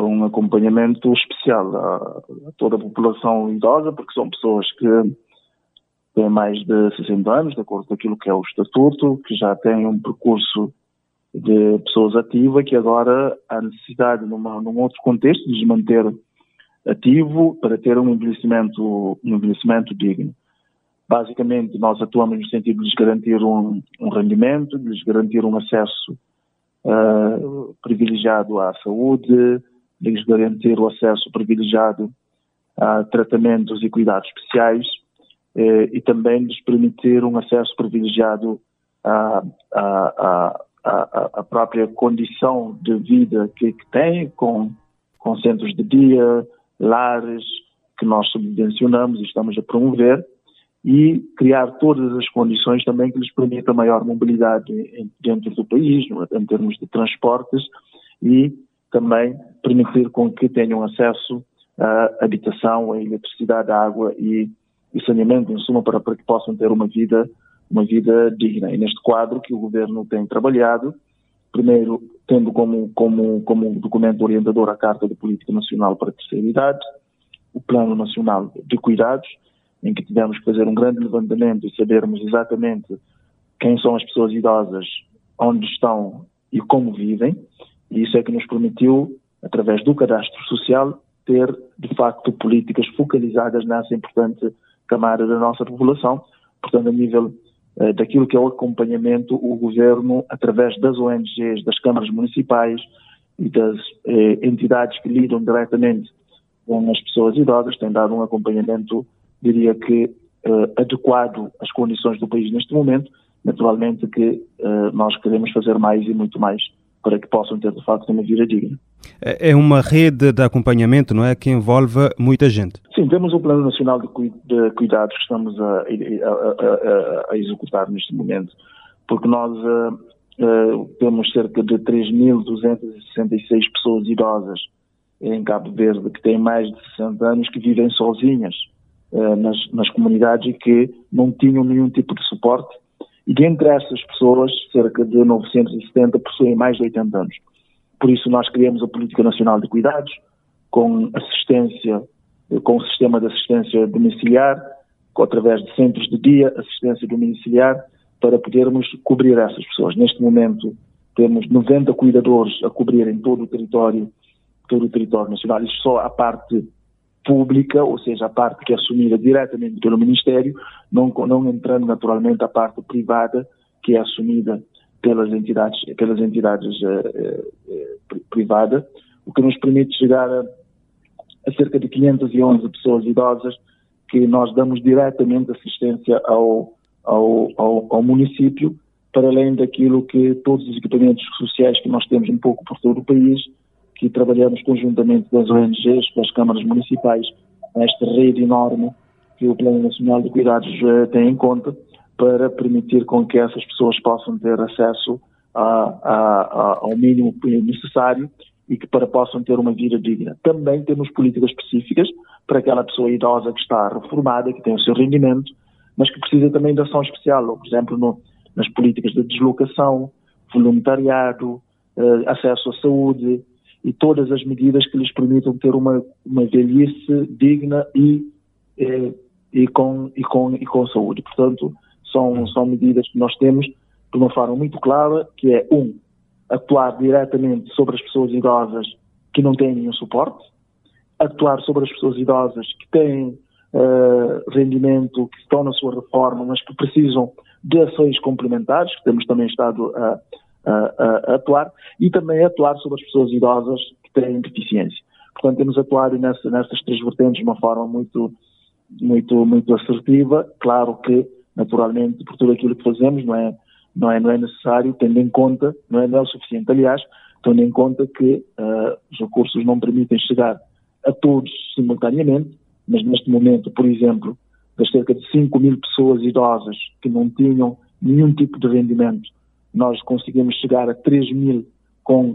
um acompanhamento especial a, a, toda a população idosa, porque são pessoas que têm mais de 60 anos, de acordo com aquilo que é o estatuto, que já têm um percurso de pessoas ativas, que agora há necessidade, numa, num outro contexto, de manter ativo para ter um envelhecimento, um envelhecimento digno. Basicamente, nós atuamos no sentido de lhes garantir um, um rendimento, de lhes garantir um acesso uh, privilegiado à saúde, de lhes garantir o acesso privilegiado a tratamentos e cuidados especiais eh, e também lhes permitir um acesso privilegiado à, própria condição de vida que, que têm, com, com centros de dia, lares que nós subvencionamos e estamos a promover e criar todas as condições também que lhes permitam maior mobilidade dentro do país, em termos de transportes e também permitir com que tenham acesso à habitação, à eletricidade, à água e, e saneamento, em suma, para, para que possam ter uma vida, uma vida digna. E neste quadro que o governo tem trabalhado, primeiro tendo como, como, como documento orientador a Carta de Política Nacional para a Terceira Idade, o Plano Nacional de Cuidados, em que tivemos que fazer um grande levantamento e sabermos exatamente quem são as pessoas idosas, onde estão e como vivem, e isso é que nos permitiu, através do cadastro social, ter, de facto, políticas focalizadas nessa importante camada da nossa população. Portanto, a nível eh, daquilo que é o acompanhamento, o governo, através das ONGs, das câmaras municipais e das eh, entidades que lidam diretamente com as pessoas idosas, tem dado um acompanhamento, diria que, eh, adequado às condições do país neste momento. Naturalmente que eh, nós queremos fazer mais e muito mais para que possam ter, de facto, uma vida digna. É, é uma rede de acompanhamento, não é? Que envolve muita gente. Sim, temos um Plano Nacional de, Cuidados que estamos a, a, a, a executar neste momento, porque nós uh, uh, temos cerca de 3.266 pessoas idosas em Cabo Verde que têm mais de 60 anos que vivem sozinhas uh, nas, nas comunidades e que não tinham nenhum tipo de suporte. E dentre essas pessoas, cerca de 970 possuem mais de 80 anos. Por isso nós criamos a Política Nacional de Cuidados, com assistência, com o sistema de assistência domiciliar, através de centros de dia, assistência domiciliar, para podermos cobrir essas pessoas. Neste momento temos 90 cuidadores a cobrirem todo o território, todo o território nacional. Isto só a parte pública, ou seja, a parte que é assumida diretamente pelo Ministério, não, não entrando naturalmente a parte privada que é assumida pelas entidades, pelas entidades uh, uh, privadas, o que nos permite chegar a, a, cerca de 511 pessoas idosas que nós damos diretamente assistência ao, ao, ao, ao município, para além daquilo que todos os equipamentos sociais que nós temos um pouco por todo o país, que trabalhamos conjuntamente com as ONGs, com as câmaras municipais, esta rede enorme que o Plano Nacional de Cuidados uh, tem em conta, para permitir com que essas pessoas possam ter acesso a, a, a, ao mínimo necessário e que para possam ter uma vida digna. Também temos políticas específicas para aquela pessoa idosa que está reformada, que tem o seu rendimento, mas que precisa também de ação especial, por exemplo, no, nas políticas de deslocação, voluntariado, eh, acesso à saúde e todas as medidas que lhes permitam ter uma, uma velhice digna e, eh, e, com, e, com, e com saúde. Portanto, são, são medidas que nós temos de uma forma muito clara, que é, um, atuar diretamente sobre as pessoas idosas que não têm nenhum suporte, atuar sobre as pessoas idosas que têm uh, rendimento, que estão na sua reforma, mas que precisam de ações complementares, que temos também estado a, a, a atuar, e também atuar sobre as pessoas idosas que têm deficiência. Portanto, temos atuado nessa, nessas três vertentes de uma forma muito, muito, muito assertiva. Claro que naturalmente, por tudo aquilo que fazemos, não é, não é, não é necessário, tendo em conta, não é, não é o suficiente, aliás, tendo em conta que uh, os recursos não permitem chegar a todos simultaneamente, mas neste momento, por exemplo, das cerca de 5 mil pessoas idosas que não tinham nenhum tipo de rendimento, nós conseguimos chegar a 3 mil com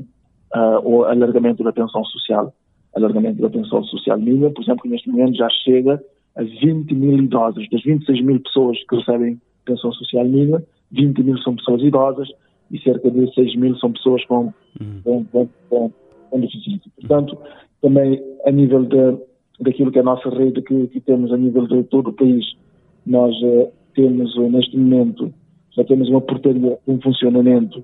uh, o alargamento da pensão social, alargamento da pensão social mínima, por exemplo, que neste momento já chega a 20 mil idosos. Das 26 mil pessoas que recebem pensão social mínima, 20 mil são pessoas idosas e cerca de 6 mil são pessoas com, uhum. com, com, com, com deficiência. Portanto, também a nível de, daquilo que é a nossa rede que, que temos a nível de todo o país, nós uh, temos uh, neste momento, já temos uma portaria em funcionamento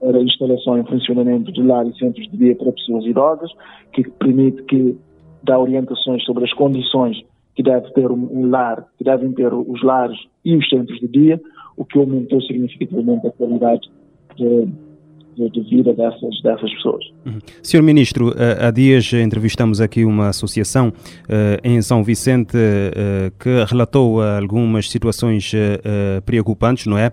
para instalação em funcionamento de lar e centros de dia para pessoas idosas, que permite que dá orientações sobre as condições que deve ter um lar, que devem ter os lares e os centros de dia, o que aumentou significativamente a qualidade de, de vida dessas, dessas pessoas. Uhum. Senhor Ministro, há dias entrevistamos aqui uma associação uh, em São Vicente uh, que relatou algumas situações uh, preocupantes, não é?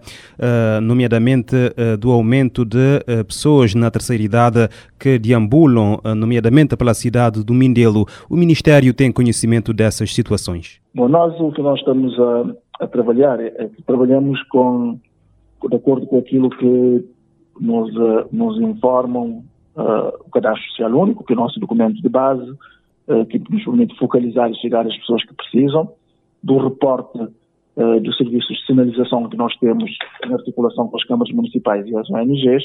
nomeadamente do aumento de pessoas na terceira idade que deambulam, nomeadamente pela cidade do Mindelo. O Ministério tem conhecimento dessas situações? Bom, nós o que nós estamos a, a trabalhar é, é que trabalhamos com, de acordo com aquilo que nos, uh, nos informam uh, o Cadastro Social Único, que é o nosso documento de base, uh, que nos permite focalizar e chegar às pessoas que precisam, do reporte dos serviços de sinalização que nós temos em articulação com as câmaras municipais e as ONGs,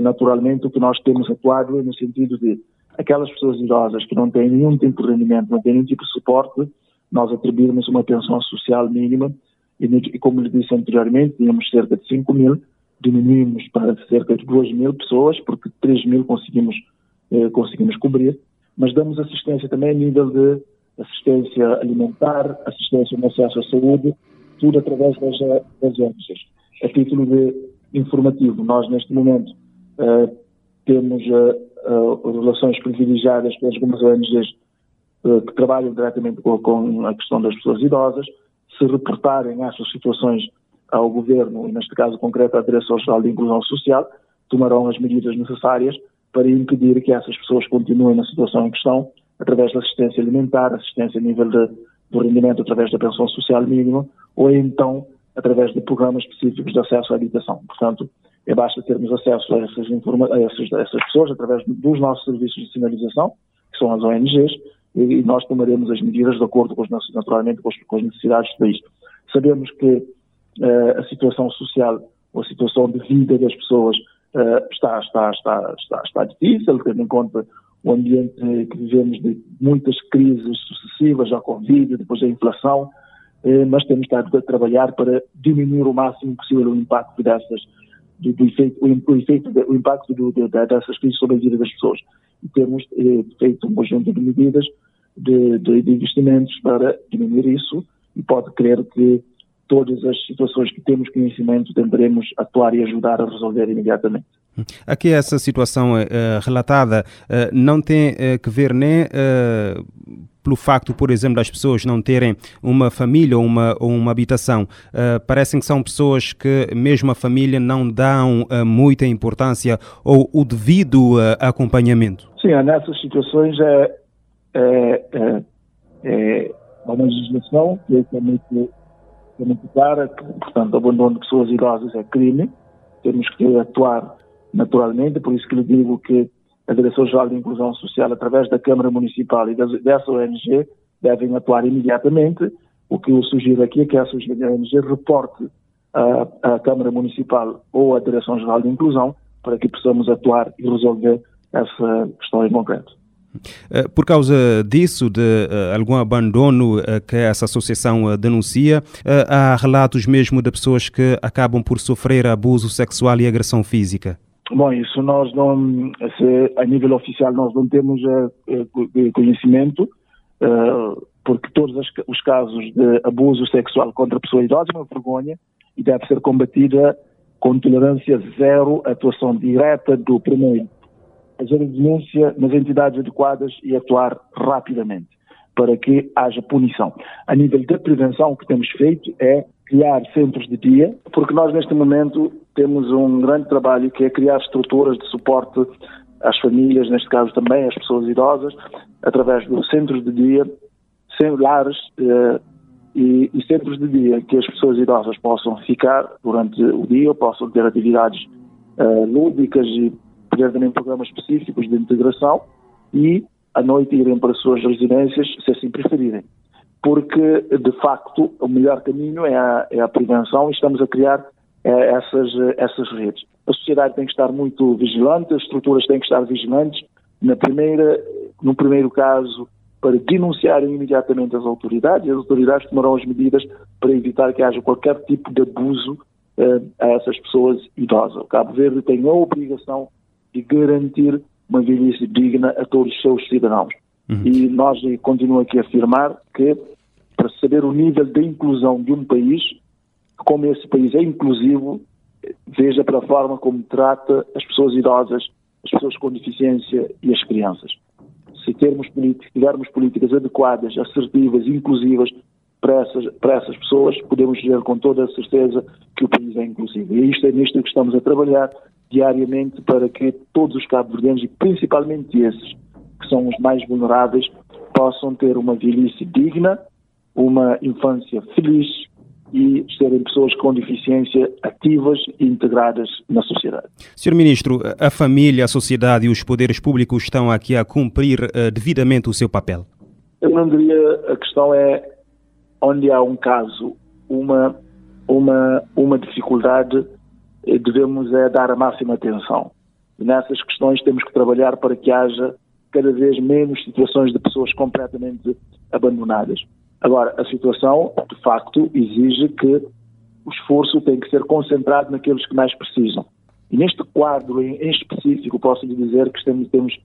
naturalmente o que nós temos atuado é no sentido de aquelas pessoas idosas que não têm nenhum tipo de rendimento, não têm nenhum tipo de suporte, nós atribuirmos uma pensão social mínima e, e como lhe disse anteriormente, tínhamos cerca de 5 mil, diminuímos para cerca de 2 mil pessoas, porque 3 mil conseguimos, eh, conseguimos cobrir, mas damos assistência também a nível de assistência alimentar, assistência no acesso à saúde, tudo através das, das ONGs. A título de informativo, nós neste momento eh, temos uh, relações privilegiadas com algumas ONGs que trabalham diretamente com, com a questão das pessoas idosas, se reportarem essas situações ao Governo, e neste caso concreto à Direção-Geral de Inclusão Social, tomarão as medidas necessárias para impedir que essas pessoas continuem na situação em questão, através da assistência alimentar, assistência a nível de, do rendimento através da pensão social mínima, ou então através de programas específicos de acesso à habitação. Portanto, é basta termos acesso a essas, a essas, a essas pessoas através dos nossos serviços de sinalização, que são as ONGs, e nós tomaremos as medidas de acordo com os, naturalmente com as necessidades do país. Sabemos que uh, a situação social ou a situação de vida das pessoas uh, está, está, está, está, está difícil, tendo em conta o ambiente que vivemos de muitas crises sucessivas, a Covid, depois a inflação, uh, mas temos estado a trabalhar para diminuir o máximo possível o impacto dessas, do, do efeito, o, efeito, o impacto do, de, dessas crises sobre a vida das pessoas. E temos feito um conjunto de medidas de, de, de investimentos para diminuir isso e pode crer que todas as situações que temos conhecimento tentaremos atuar e ajudar a resolver imediatamente. Aqui essa situação uh, relatada uh, não tem uh, que ver nem pelo facto, por exemplo, das pessoas não terem uma família ou uma, ou uma habitação. parecem que são pessoas que mesmo a família não dão muita importância ou o devido acompanhamento. Sim, nessas situações é, é, é, é uma legislação que é muito é muito clara, que, portanto, o abandono de pessoas idosas é crime, temos que atuar naturalmente, por isso que lhe digo que a Direção-Geral de Inclusão Social, através da Câmara Municipal e dessa ONG, devem atuar imediatamente. O que eu sugiro aqui é que essa ONG reporte à, à Câmara Municipal ou à Direção-Geral de Inclusão para que possamos atuar e resolver essa questão em concreto. Eh, por causa disso, de uh, algum abandono uh, que essa associação denuncia, há relatos mesmo de pessoas que acabam por sofrer abuso sexual e agressão física. Bom, isso nós não, a nível oficial nós não temos conhecimento, porque todos os casos de abuso sexual contra a pessoa idosa é uma vergonha e deve ser combatida com tolerância zero, atuação direta do primeiro fazer a denúncia nas entidades adequadas e atuar rapidamente para que haja punição. A nível de prevenção, o que temos feito é criar centros de dia, porque nós neste momento temos um grande trabalho que é criar estruturas de suporte às famílias, neste caso também às pessoas idosas, através dos centros de dia, sem lares uh, e, e, centros de dia que as pessoas idosas possam ficar durante o dia, possam ter atividades uh, lúdicas e ter também programas específicos de integração e à noite irem para as suas residências, se assim preferirem. Porque, de facto, o melhor caminho é a, é a prevenção e estamos a criar é, essas, essas redes. A sociedade tem que estar muito vigilante, as estruturas têm que estar vigilantes. Na primeira, no primeiro caso, para denunciarem imediatamente as autoridades, e as autoridades tomarão as medidas para evitar que haja qualquer tipo de abuso eh, a essas pessoas idosas. O Cabo Verde tem a obrigação de garantir uma velhice digna a todos os seus cidadãos. Uhum. E nós continuo aqui a afirmar que, para saber o nível de inclusão de um país, como esse país é inclusivo, veja para a forma como trata as pessoas idosas, as pessoas com deficiência e as crianças. Se termos tivermos políticas adequadas, assertivas, inclusivas para essas, para essas pessoas, podemos dizer com toda a certeza que o país é inclusivo. E isto é nisto que estamos a trabalhar diariamente para que todos os cabo-verdianos, e principalmente esses que são os mais vulneráveis, possam ter uma velhice digna, uma infância feliz e serem pessoas com deficiência ativas e integradas na sociedade. Senhor Ministro, a família, a sociedade e os poderes públicos estão aqui a cumprir uh, devidamente o seu papel? Eu não diria, a questão é onde há um caso, uma, uma, uma dificuldade, devemos é dar a máxima atenção. E nessas questões temos que trabalhar para que haja cada vez menos situações de pessoas completamente abandonadas. Agora, a situação, de facto, exige que o esforço tem que ser concentrado naqueles que mais precisam. E neste quadro em, específico, posso lhe dizer que temos,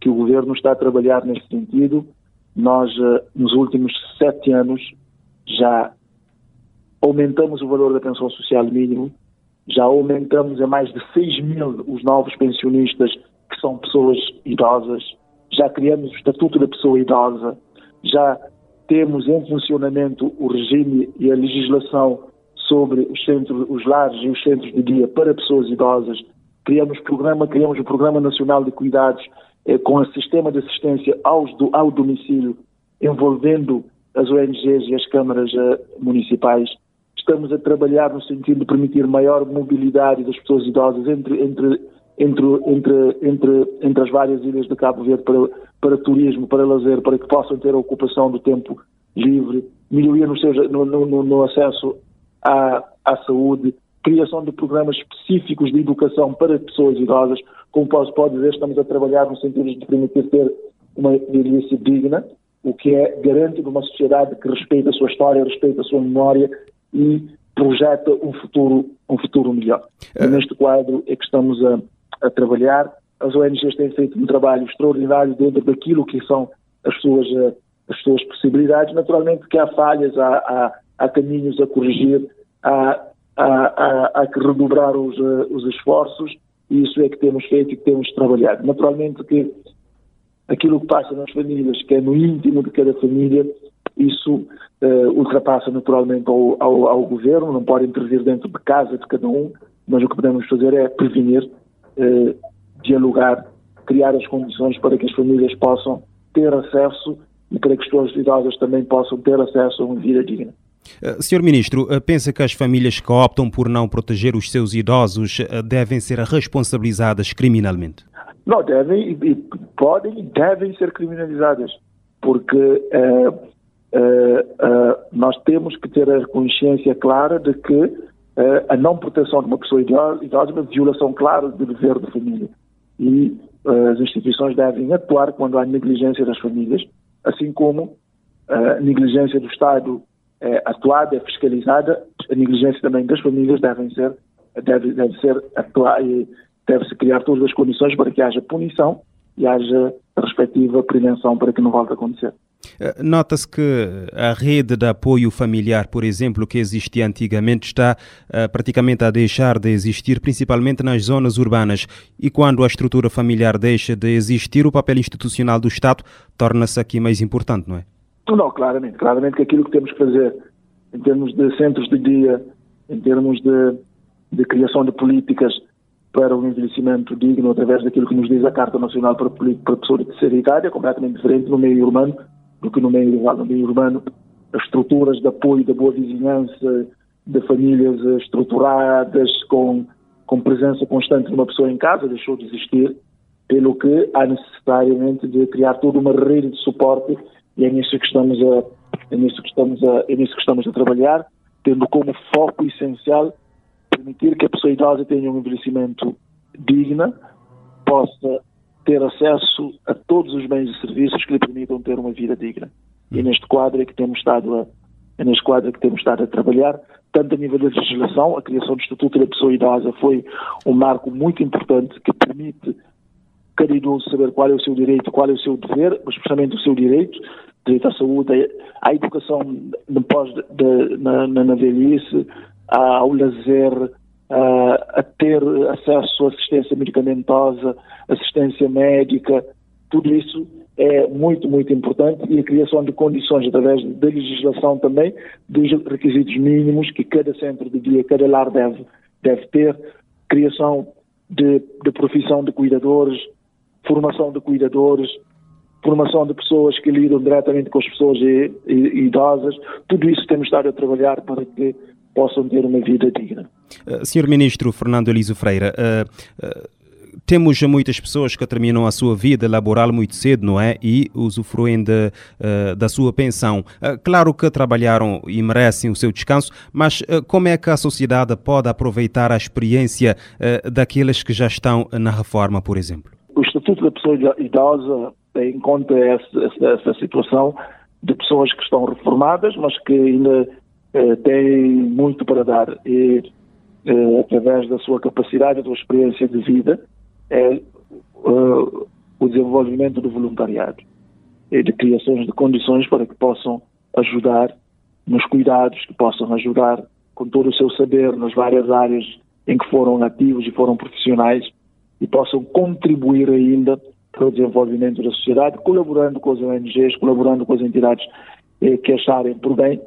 que o Governo está a trabalhar neste sentido. Nós, uh, nos últimos sete anos, já aumentamos o valor da pensão social mínimo, já aumentamos a mais de 6 mil os novos pensionistas que são pessoas idosas, já criamos o Estatuto da Pessoa Idosa, já temos em funcionamento o regime e a legislação sobre os centros, os lares e os centros de dia para pessoas idosas. Criamos programa, criamos o Programa Nacional de Cuidados eh, com o sistema de assistência aos do, ao domicílio, envolvendo as ONGs e as câmaras eh, municipais. Estamos a trabalhar no sentido de permitir maior mobilidade das pessoas idosas entre, entre entre, entre, entre, entre as várias ilhas de Cabo Verde para, para turismo, para lazer, para que possam ter a ocupação do tempo livre, melhoria no, no, no, no acesso à, à saúde, criação de programas específicos de educação para pessoas idosas, como posso pode dizer, estamos a trabalhar no sentido de permitir ter uma velhice digna, o que é garante de uma sociedade que respeita a sua história, respeita a sua memória e projeta um futuro, um futuro melhor. E neste quadro é que estamos a, a trabalhar. As ONGs têm feito um trabalho extraordinário dentro daquilo que são as suas, eh, as suas possibilidades. Naturalmente que há falhas, há, há, há caminhos a corrigir, há, há, há, que redobrar os, eh, os esforços e isso é que temos feito e que temos trabalhado. Naturalmente que aquilo que passa nas famílias, que é no íntimo de cada família, isso uh, ultrapassa naturalmente ao, ao, ao, governo, não pode intervir dentro de casa de cada um, mas o que podemos fazer é prevenir eh, dialogar, criar as condições para que as famílias possam ter acesso e para que as pessoas idosas também possam ter acesso a uma vida digna. Uh, Senhor Ministro, uh, pensa que as famílias que optam por não proteger os seus idosos uh, devem ser responsabilizadas criminalmente? Não, devem e, podem e devem ser criminalizadas, porque nós temos que ter a consciência clara de que uh, a não proteção de uma pessoa idosa é uma violação clara do dever da família. E as instituições devem atuar quando há negligência das famílias, assim como a negligência do Estado é atuada, é fiscalizada, a negligência também das famílias devem ser, deve, deve ser atuar e deve-se criar todas as condições para que haja punição e haja a respectiva prevenção para que não volte a acontecer. Eh, nota-se que a rede de apoio familiar, por exemplo, que existia antigamente, está uh, praticamente a deixar de existir, principalmente nas zonas urbanas. E quando a estrutura familiar deixa de existir, o papel institucional do Estado torna-se aqui mais importante, não é? Não, claramente. Claramente que aquilo que temos que fazer em termos de centros de dia, em termos de, de criação de políticas para o envelhecimento digno através daquilo que nos diz a Carta Nacional para, para a Pessoa de Terceira Idade é completamente diferente no meio urbano do que no meio rural, no meio urbano. As estruturas de apoio da boa vizinhança, de famílias estruturadas, com, com presença constante de uma pessoa em casa, deixou de existir, pelo que há necessariamente de criar toda uma rede de suporte e é nisso que estamos a, é nisso que estamos a, é nisso que estamos a trabalhar, tendo como foco essencial permitir que a pessoa idosa tenha um envelhecimento digno, possa ter acesso a todos os bens e serviços que lhe permitam ter uma vida digna. E é neste quadro é que temos estado a, é neste quadro é que temos estado a trabalhar, tanto a nível da legislação, a criação do Estatuto da Pessoa Idosa foi um marco muito importante que permite cada idoso saber qual é o seu direito, qual é o seu dever, mas especialmente o seu direito, direito à saúde, à educação depois de, de, na, na velhice, ao lazer, a, a ter acesso à assistência medicamentosa, assistência médica, tudo isso é muito, muito importante e a criação de condições através da legislação também dos requisitos mínimos que cada centro de dia, cada lar deve, deve ter, criação de, de profissão de cuidadores, formação de cuidadores, formação de pessoas que lidam diretamente com as pessoas idosas, tudo isso temos estado a trabalhar para que possam ter uma vida digna. Uh, Senhor Ministro Fernando Eliso Freira, uh, uh, temos muitas pessoas que terminam a sua vida laboral muito cedo, não é? E usufruem de, da sua pensão. claro que trabalharam e merecem o seu descanso, mas como é que a sociedade pode aproveitar a experiência daqueles que já estão na reforma, por exemplo? O Estatuto da Pessoa Idosa tem em conta essa, essa, essa situação de pessoas que estão reformadas, mas que ainda eh, têm muito para dar. E, eh, através da sua capacidade, da sua experiência de vida, é uh, o desenvolvimento do voluntariado e de criações de condições para que possam ajudar nos cuidados, que possam ajudar com todo o seu saber nas várias áreas em que foram ativos e foram profissionais e possam contribuir ainda para o desenvolvimento da sociedade, colaborando com as ONGs, colaborando com as entidades eh, que acharem por bem,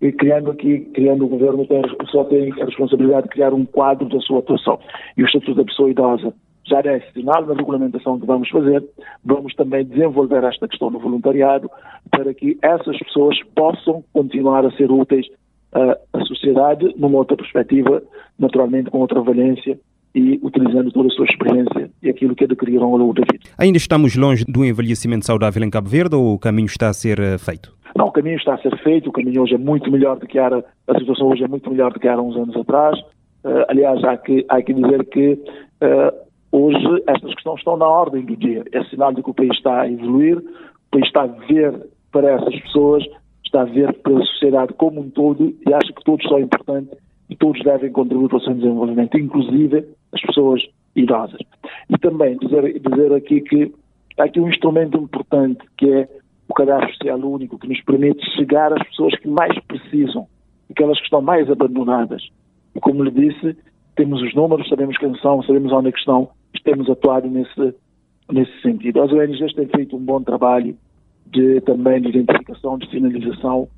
e criando aqui, criando o governo tem, só tem a responsabilidade de criar um quadro da sua atuação. E o Estatuto da Pessoa Idosa já é sinal na regulamentação que vamos fazer, vamos também desenvolver esta questão do voluntariado para que essas pessoas possam continuar a ser úteis uh, à sociedade numa outra perspectiva, naturalmente com outra valência e utilizando toda a sua experiência e aquilo que adquiriram ao longo da vida. Ainda estamos longe do envelhecimento saudável em Cabo Verde ou o caminho está a ser eh, feito? Não, o caminho está a ser feito, o caminho hoje é muito melhor do que era, a situação hoje é muito melhor do que era uns anos atrás. Uh, aliás, há que, há que dizer que uh, hoje estas questões estão na ordem do dia. É sinal de que o país está a evoluir, o país está a ver para essas pessoas, está a ver para a sociedade como um todo e acha que todos são importantes e todos devem contribuir para o seu desenvolvimento, inclusive as pessoas idosas. E também dizer, dizer aqui que há aqui um instrumento importante que é o cadastro social único, que nos permite chegar às pessoas que mais precisam, aquelas que estão mais abandonadas. E como lhe disse, temos os números, sabemos quem são, sabemos onde é que estão, temos atuado nesse, nesse sentido. As ONGs têm feito um bom trabalho de, também de identificação, de finalização,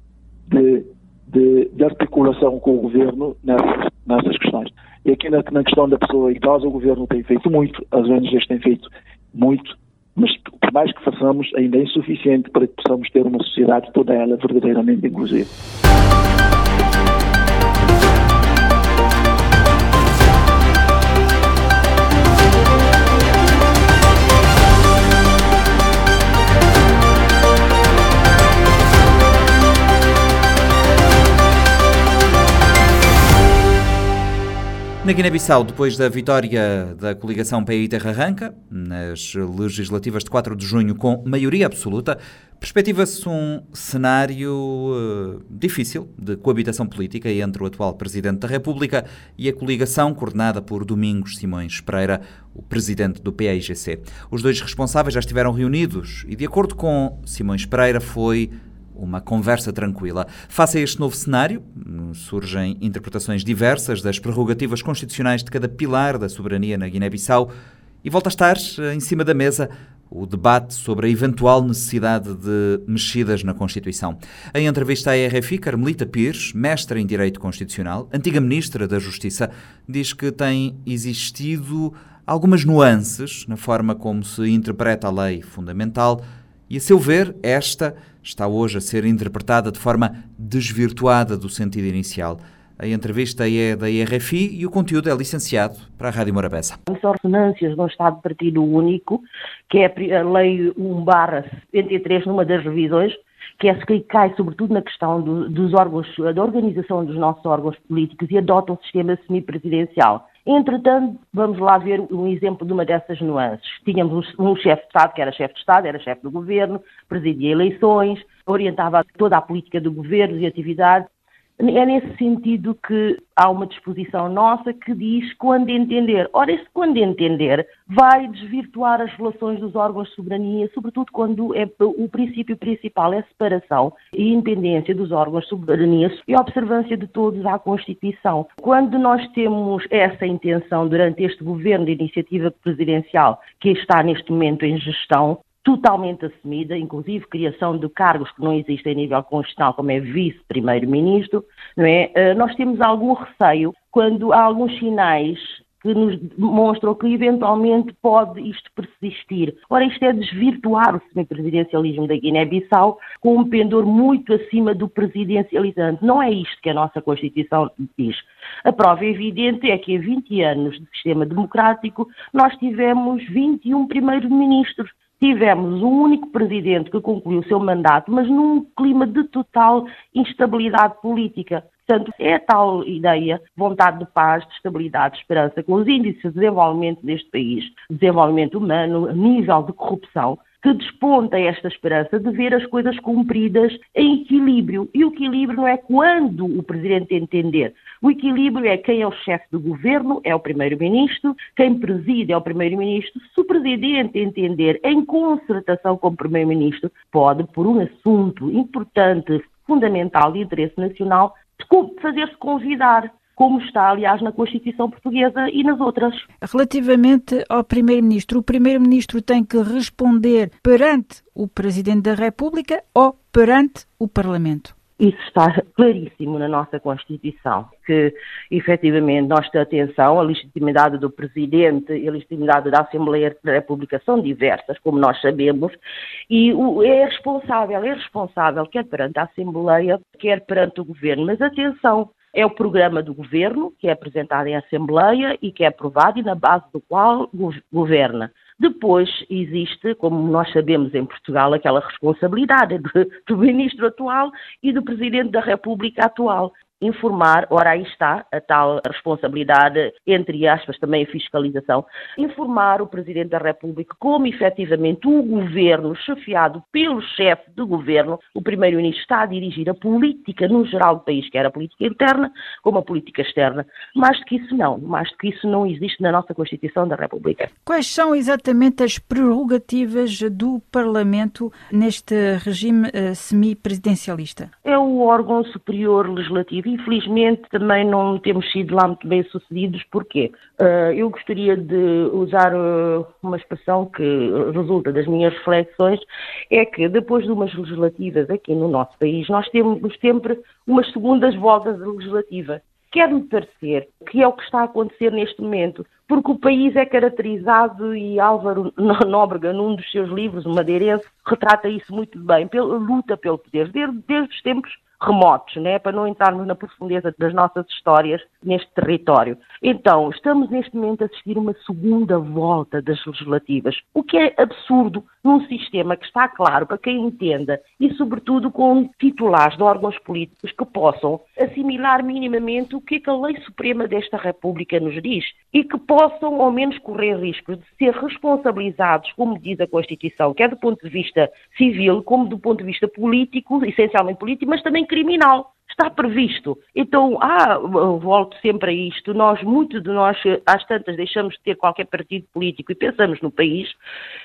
de, de, de articulação com o governo nessas, nessas questões. E aqui na, na questão da pessoa idosa, o governo tem feito muito, as ONGs têm feito muito, mas por mais que façamos, ainda é insuficiente para que possamos ter uma sociedade toda ela verdadeiramente inclusiva. Na Guiné-Bissau, depois da vitória da coligação PI Terra Arranca, nas legislativas de 4 de junho com maioria absoluta, perspectiva-se um cenário uh, difícil de coabitação política entre o atual Presidente da República e a coligação coordenada por Domingos Simões Pereira, o Presidente do PAIGC. Os dois responsáveis já estiveram reunidos e, de acordo com Simões Pereira, foi uma conversa tranquila. Face a este novo cenário, surgem interpretações diversas das prerrogativas constitucionais de cada pilar da soberania na Guiné-Bissau e volta a estar eh, em cima da mesa o debate sobre a eventual necessidade de mexidas na Constituição. Em entrevista à RFI, Carmelita Pires, mestra em Direito Constitucional, antiga Ministra da Justiça, diz que tem existido algumas nuances na forma como se interpreta a lei fundamental E a seu ver, esta está hoje a ser interpretada de forma desvirtuada do sentido inicial. A entrevista é da IRFI e o conteúdo é licenciado para a Rádio Morabeza. São ressonâncias de um Estado de partido único, que é a Lei 1-73, numa das revisões, que é que cai sobretudo na questão do, dos órgãos, da organização dos nossos órgãos políticos e adota um sistema semipresidencial. Entretanto, vamos lá ver um exemplo de uma dessas nuances. Tínhamos um, chefe de Estado, que era chefe de Estado, era chefe do governo, presidia eleições, orientava toda a política do governo e atividades, é nesse sentido que há uma disposição nossa que diz quando entender. Ora, esse quando entender vai desvirtuar as relações dos órgãos de soberania, sobretudo quando é, o princípio principal é a separação e independência dos órgãos de soberania e a observância de todos à Constituição. Quando nós temos essa intenção durante este governo de iniciativa presidencial que está neste momento em gestão, totalmente assumida, inclusive criação de cargos que não existem a nível constitucional, como é vice-primeiro-ministro, não é? Eh, nós temos algum receio quando há alguns sinais que nos demonstram que eventualmente pode isto persistir. Ora, isto é desvirtuar o semipresidencialismo da Guiné-Bissau com um pendor muito acima do presidencializante. Não é isto que a nossa Constituição diz. A prova evidente é que em 20 anos de sistema democrático nós tivemos 21 primeiros-ministros tivemos um único presidente que concluiu o seu mandato, mas num clima de total instabilidade política. Portanto, é tal ideia, vontade de paz, de estabilidade, de esperança, com os índices de desenvolvimento deste país, desenvolvimento humano, nível de corrupção, que desponta esta esperança de ver as coisas cumpridas em equilíbrio. E o equilíbrio não é quando o Presidente entender. O equilíbrio é quem é o chefe do governo, é o Primeiro-Ministro, quem preside é o Primeiro-Ministro. Se o Presidente entender em concertação com o Primeiro-Ministro, pode, por um assunto importante, fundamental de interesse nacional, fazer-se convidar como está, aliás, na Constituição Portuguesa e nas outras. Relativamente ao Primeiro-Ministro, o Primeiro-Ministro tem que responder perante o Presidente da República ou perante o Parlamento? Isso está claríssimo na nossa Constituição, que efetivamente nós temos atenção, a legitimidade do Presidente e a legitimidade da Assembleia da República são diversas, como nós sabemos, e é responsável, é responsável quer perante a Assembleia, quer perante o Governo. Mas atenção, é o programa do governo, que é apresentado em Assembleia e que é aprovado e na base do qual governa. Depois existe, como nós sabemos em Portugal, aquela responsabilidade do, do ministro atual e do presidente da República atual informar, ora aí está a tal responsabilidade, entre aspas, também a fiscalização, informar o Presidente da República como efetivamente o governo, chefiado pelo chefe do governo, o Primeiro-Ministro está a dirigir a política no geral do país, quer a política interna como a política externa. Mais do que isso não, mais do que isso não existe na nossa Constituição da República. Quais são exatamente as prerrogativas do Parlamento neste regime uh, semipresidencialista? É o órgão superior legislativo Infelizmente também não temos sido lá muito bem sucedidos. Porquê? Uh, eu gostaria de usar uh, uma expressão que resulta das minhas reflexões, é que depois de umas legislativas aqui no nosso país, nós temos sempre umas segundas voltas legislativas. Quer-me parecer que é o que está a acontecer neste momento, porque o país é caracterizado, e Álvaro Nóbrega, num dos seus livros, o Madeirense, retrata isso muito bem, pela luta pelo poder, desde, desde os tempos remotos, né, para não entrarmos na profundeza das nossas histórias neste território. Então, estamos neste momento a assistir uma segunda volta das legislativas, o que é absurdo num sistema que está claro para quem entenda e, sobretudo, com titulares de órgãos políticos que possam assimilar minimamente o que, é que a lei suprema desta República nos diz e que possam, ao menos, correr riscos de ser responsabilizados, como diz a Constituição, quer do ponto de vista civil, como do ponto de vista político, essencialmente político, mas também criminal. Está previsto. Então, ah, volto sempre a isto. Nós, muito de nós, às tantas, deixamos de ter qualquer partido político e pensamos no país,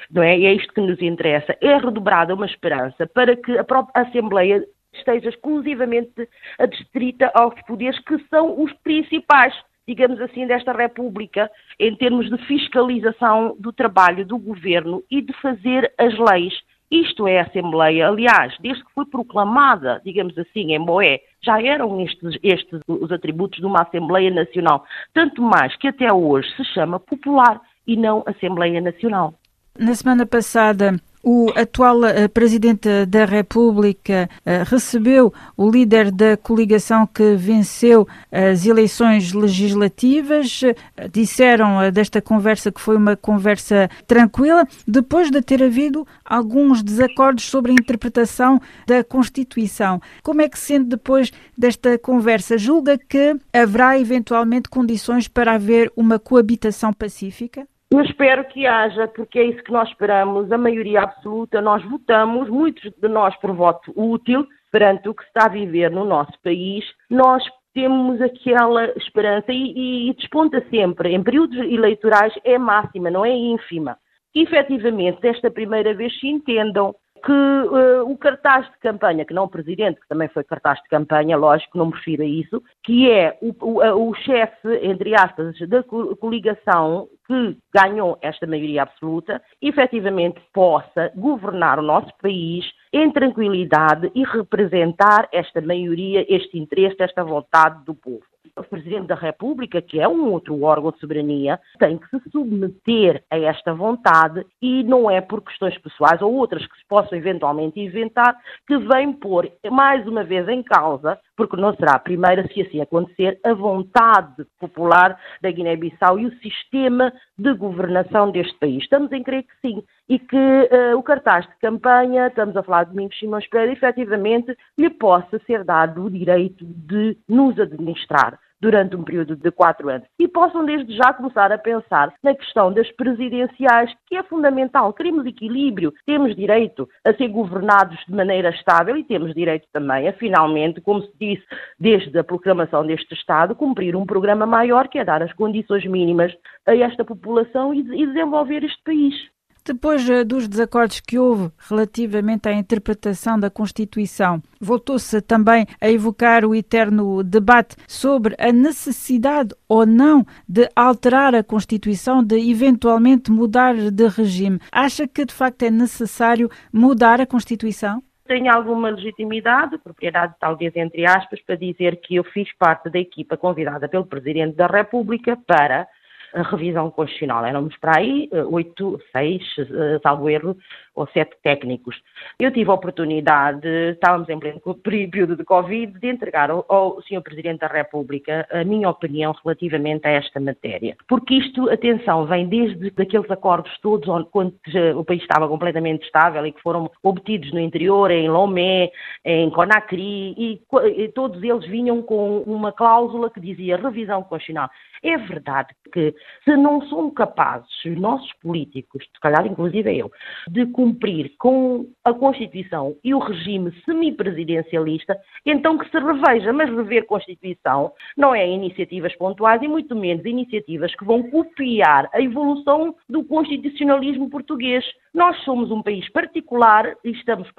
não é? E é isto que nos interessa. É redobrada uma esperança para que a própria Assembleia esteja exclusivamente adstrita aos poderes que são os principais digamos assim, desta República, em termos de fiscalização do trabalho do governo e de fazer as leis. Isto é a Assembleia, aliás, desde que foi proclamada, digamos assim, em Boé, já eram estes, estes os atributos de uma Assembleia Nacional. Tanto mais que até hoje se chama popular e não Assembleia Nacional. Na semana passada, O atual uh, Presidente da República uh, recebeu o líder da coligação que venceu as eleições legislativas. Uh, disseram desta conversa que foi uma conversa tranquila, depois de ter havido alguns desacordos sobre a interpretação da Constituição. Como é que sente depois desta conversa? Julga que haverá eventualmente condições para haver uma coabitação pacífica? Eu espero que haja, porque é isso que nós esperamos. A maioria absoluta, nós votamos, muitos de nós por voto útil, perante o que se está a viver no nosso país. Nós temos aquela esperança e, e desponta sempre, em períodos eleitorais é máxima, não é ínfima. Que efetivamente, desta primeira vez, se entendam que uh, o cartaz de campanha, que não o presidente, que também foi cartaz de campanha, lógico, não me refiro a isso, que é o, o, o chefe, entre aspas, da coligação que ganhou esta maioria absoluta, efetivamente possa governar o nosso país em tranquilidade e representar esta maioria, este interesse, esta vontade do povo o Presidente da República, que é um outro órgão de soberania, tem que se submeter a esta vontade e não é por questões pessoais ou outras que se possam eventualmente inventar que vem pôr mais uma vez em causa, porque não será a primeira, se assim acontecer, a vontade popular da Guiné-Bissau e o sistema de governação deste país. Estamos em crer que sim e que uh, o cartaz de campanha, estamos a falar de Domingos Simões Pereira, efetivamente lhe possa ser dado o direito de nos administrar durante um período de quatro anos. E possam desde já começar a pensar na questão das presidenciais, que é fundamental. Queremos equilíbrio, temos direito a ser governados de maneira estável e temos direito também a, finalmente, como se disse desde a proclamação deste Estado, cumprir um programa maior que é dar as condições mínimas a esta população e desenvolver este país. Depois eh, dos desacordos que houve relativamente à interpretação da Constituição, voltou-se também a evocar o eterno debate sobre a necessidade ou não de alterar a Constituição, de eventualmente mudar de regime. Acha que de facto é necessário mudar a Constituição? Tenho alguma legitimidade, propriedade talvez entre aspas, para dizer que eu fiz parte da equipa convidada pelo Presidente da República para a revisão constitucional. Éramos para aí eh, oito, seis, eh, salvo erro, ou sete técnicos. Eu tive a oportunidade, estávamos em pleno período de Covid, de entregar ao, Sr. Presidente da República a minha opinião relativamente a esta matéria. Porque isto, atenção, vem desde aqueles acordos todos onde, quando o país estava completamente estável e que foram obtidos no interior, em Lomé, em Conakry, e, e todos eles vinham com uma cláusula que dizia revisão constitucional. É verdade que se não são capazes os nossos políticos, se calhar inclusive eu, de cumprir com a Constituição e o regime semipresidencialista, então que se reveja, mas rever Constituição não é iniciativas pontuais e muito menos iniciativas que vão copiar a evolução do constitucionalismo português. Nós somos um país particular e estamos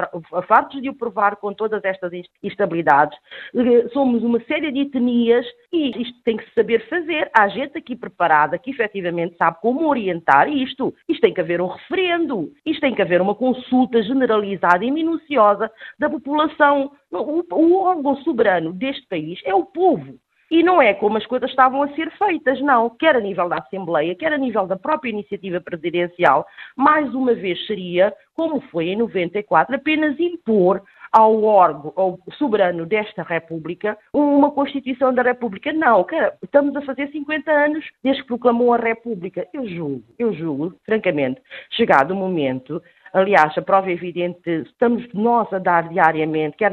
fartos de o provar com todas estas instabilidades. Eh, somos uma série de etnias e isto tem que se saber fazer. Há gente aqui preparada que efetivamente sabe como orientar isto. Isto tem que haver um referendo. Isto tem que haver uma consulta generalizada e minuciosa da população. O, o órgão soberano deste país é o povo. E não é como as coisas estavam a ser feitas, não. Quer a nível da Assembleia, quer a nível da própria iniciativa presidencial, mais uma vez seria, como foi em 94, apenas impor ao órgão, ao soberano desta República, uma Constituição da República. Não, cara, estamos a fazer 50 anos desde que proclamou a República. Eu julgo, eu julgo, francamente, chegado o momento Aliás, a prova é evidente, estamos nós a dar diariamente, quer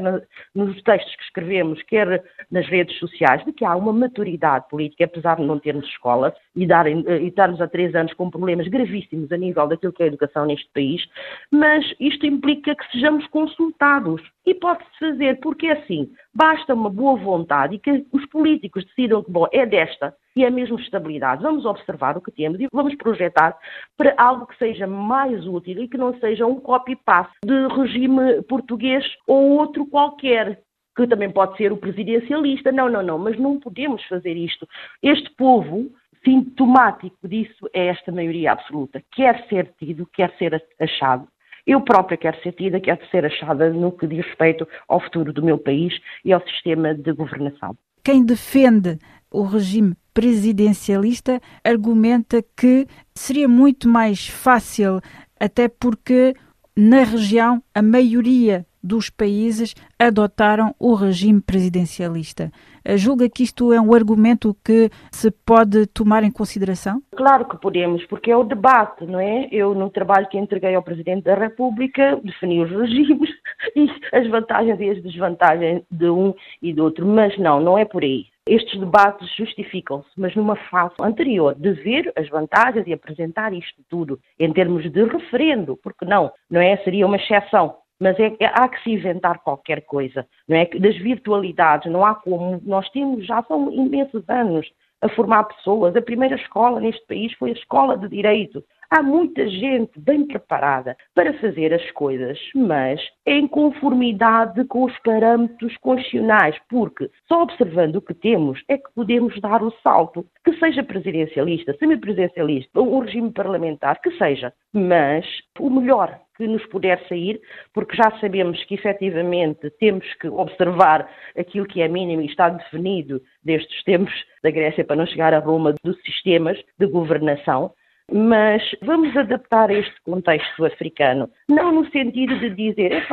nos textos que escrevemos, quer nas redes sociais, de que há uma maturidade política, apesar de não termos escola e, dar, e estarmos há três anos com problemas gravíssimos a nível daquilo que é a educação neste país, mas isto implica que sejamos consultados. E pode-se fazer, porque é assim, basta uma boa vontade e que os políticos decidam que, bom, é desta e é mesmo estabilidade. Vamos observar o que temos e vamos projetar para algo que seja mais útil e que não seja um copy-paste de regime português ou outro qualquer que também pode ser o presidencialista. Não, não, não, mas não podemos fazer isto. Este povo, sintomático disso, é esta maioria absoluta. Quer ser tido, quer ser achado. Eu própria quero ser tida, quero ser achada no que diz respeito ao futuro do meu país e ao sistema de governação. Quem defende o regime presidencialista argumenta que seria muito mais fácil, até porque na região, a maioria dos países adotaram o regime presidencialista. Eh, julga que isto é um argumento que se pode tomar em consideração? Claro que podemos, porque é o debate, não é? Eu, no trabalho que entreguei ao Presidente da República, defini os regimes e as vantagens e as desvantagens de um e do outro, mas não, não é por aí. Estes debates justificam-se, mas numa fase anterior de ver as vantagens e apresentar isto tudo em termos de referendo, porque não, não é? Seria uma exceção mas é, é, há que se inventar qualquer coisa, não é? Das virtualidades, não há como. Nós temos, já são imensos anos a formar pessoas. A primeira escola neste país foi a escola de Direito. Há muita gente bem preparada para fazer as coisas, mas em conformidade com os parâmetros constitucionais, porque só observando o que temos é que podemos dar o salto. Que seja presidencialista, semipresidencialista, um regime parlamentar, que seja, mas o melhor que nos puder sair, porque já sabemos que efetivamente temos que observar aquilo que é mínimo e está definido destes tempos da Grécia para não chegar a Roma dos sistemas de governação, mas vamos adaptar este contexto africano, não no sentido de dizer,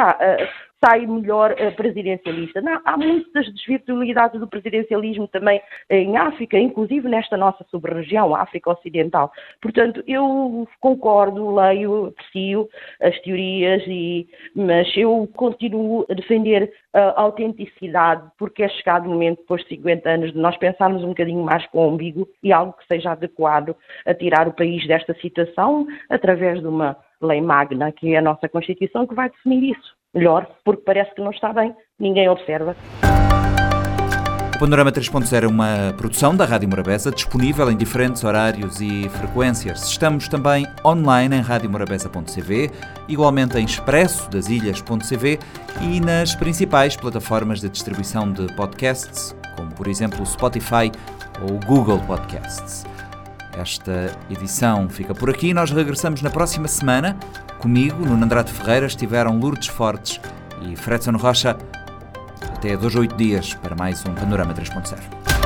sai melhor a presidencialista. Não, há muitas desvirtualidades do presidencialismo também em África, inclusive nesta nossa sub-região, África Ocidental. Portanto, eu concordo, leio, aprecio as teorias, e, mas eu continuo a defender a autenticidade, porque é chegado o momento, depois de 50 anos, de nós pensarmos um bocadinho mais com o umbigo e algo que seja adequado a tirar o país desta situação através de uma lei magna, que é a nossa Constituição, que vai definir isso melhor, porque parece que não está bem, ninguém observa. O Panorama 3.0 é uma produção da Rádio Morabeza, disponível em diferentes horários e frequências. Estamos também online em radiomorabeza.cv, igualmente em expresso das ilhas.cv e nas principais plataformas de distribuição de podcasts, como por exemplo o Spotify ou o Google Podcasts. Esta edição fica por aqui. Nós regressamos na próxima semana. Comigo, no Andrade Ferreira, estiveram Lourdes Fortes e Fredson Rocha. Até dois ou oito dias para mais um Panorama 3.0.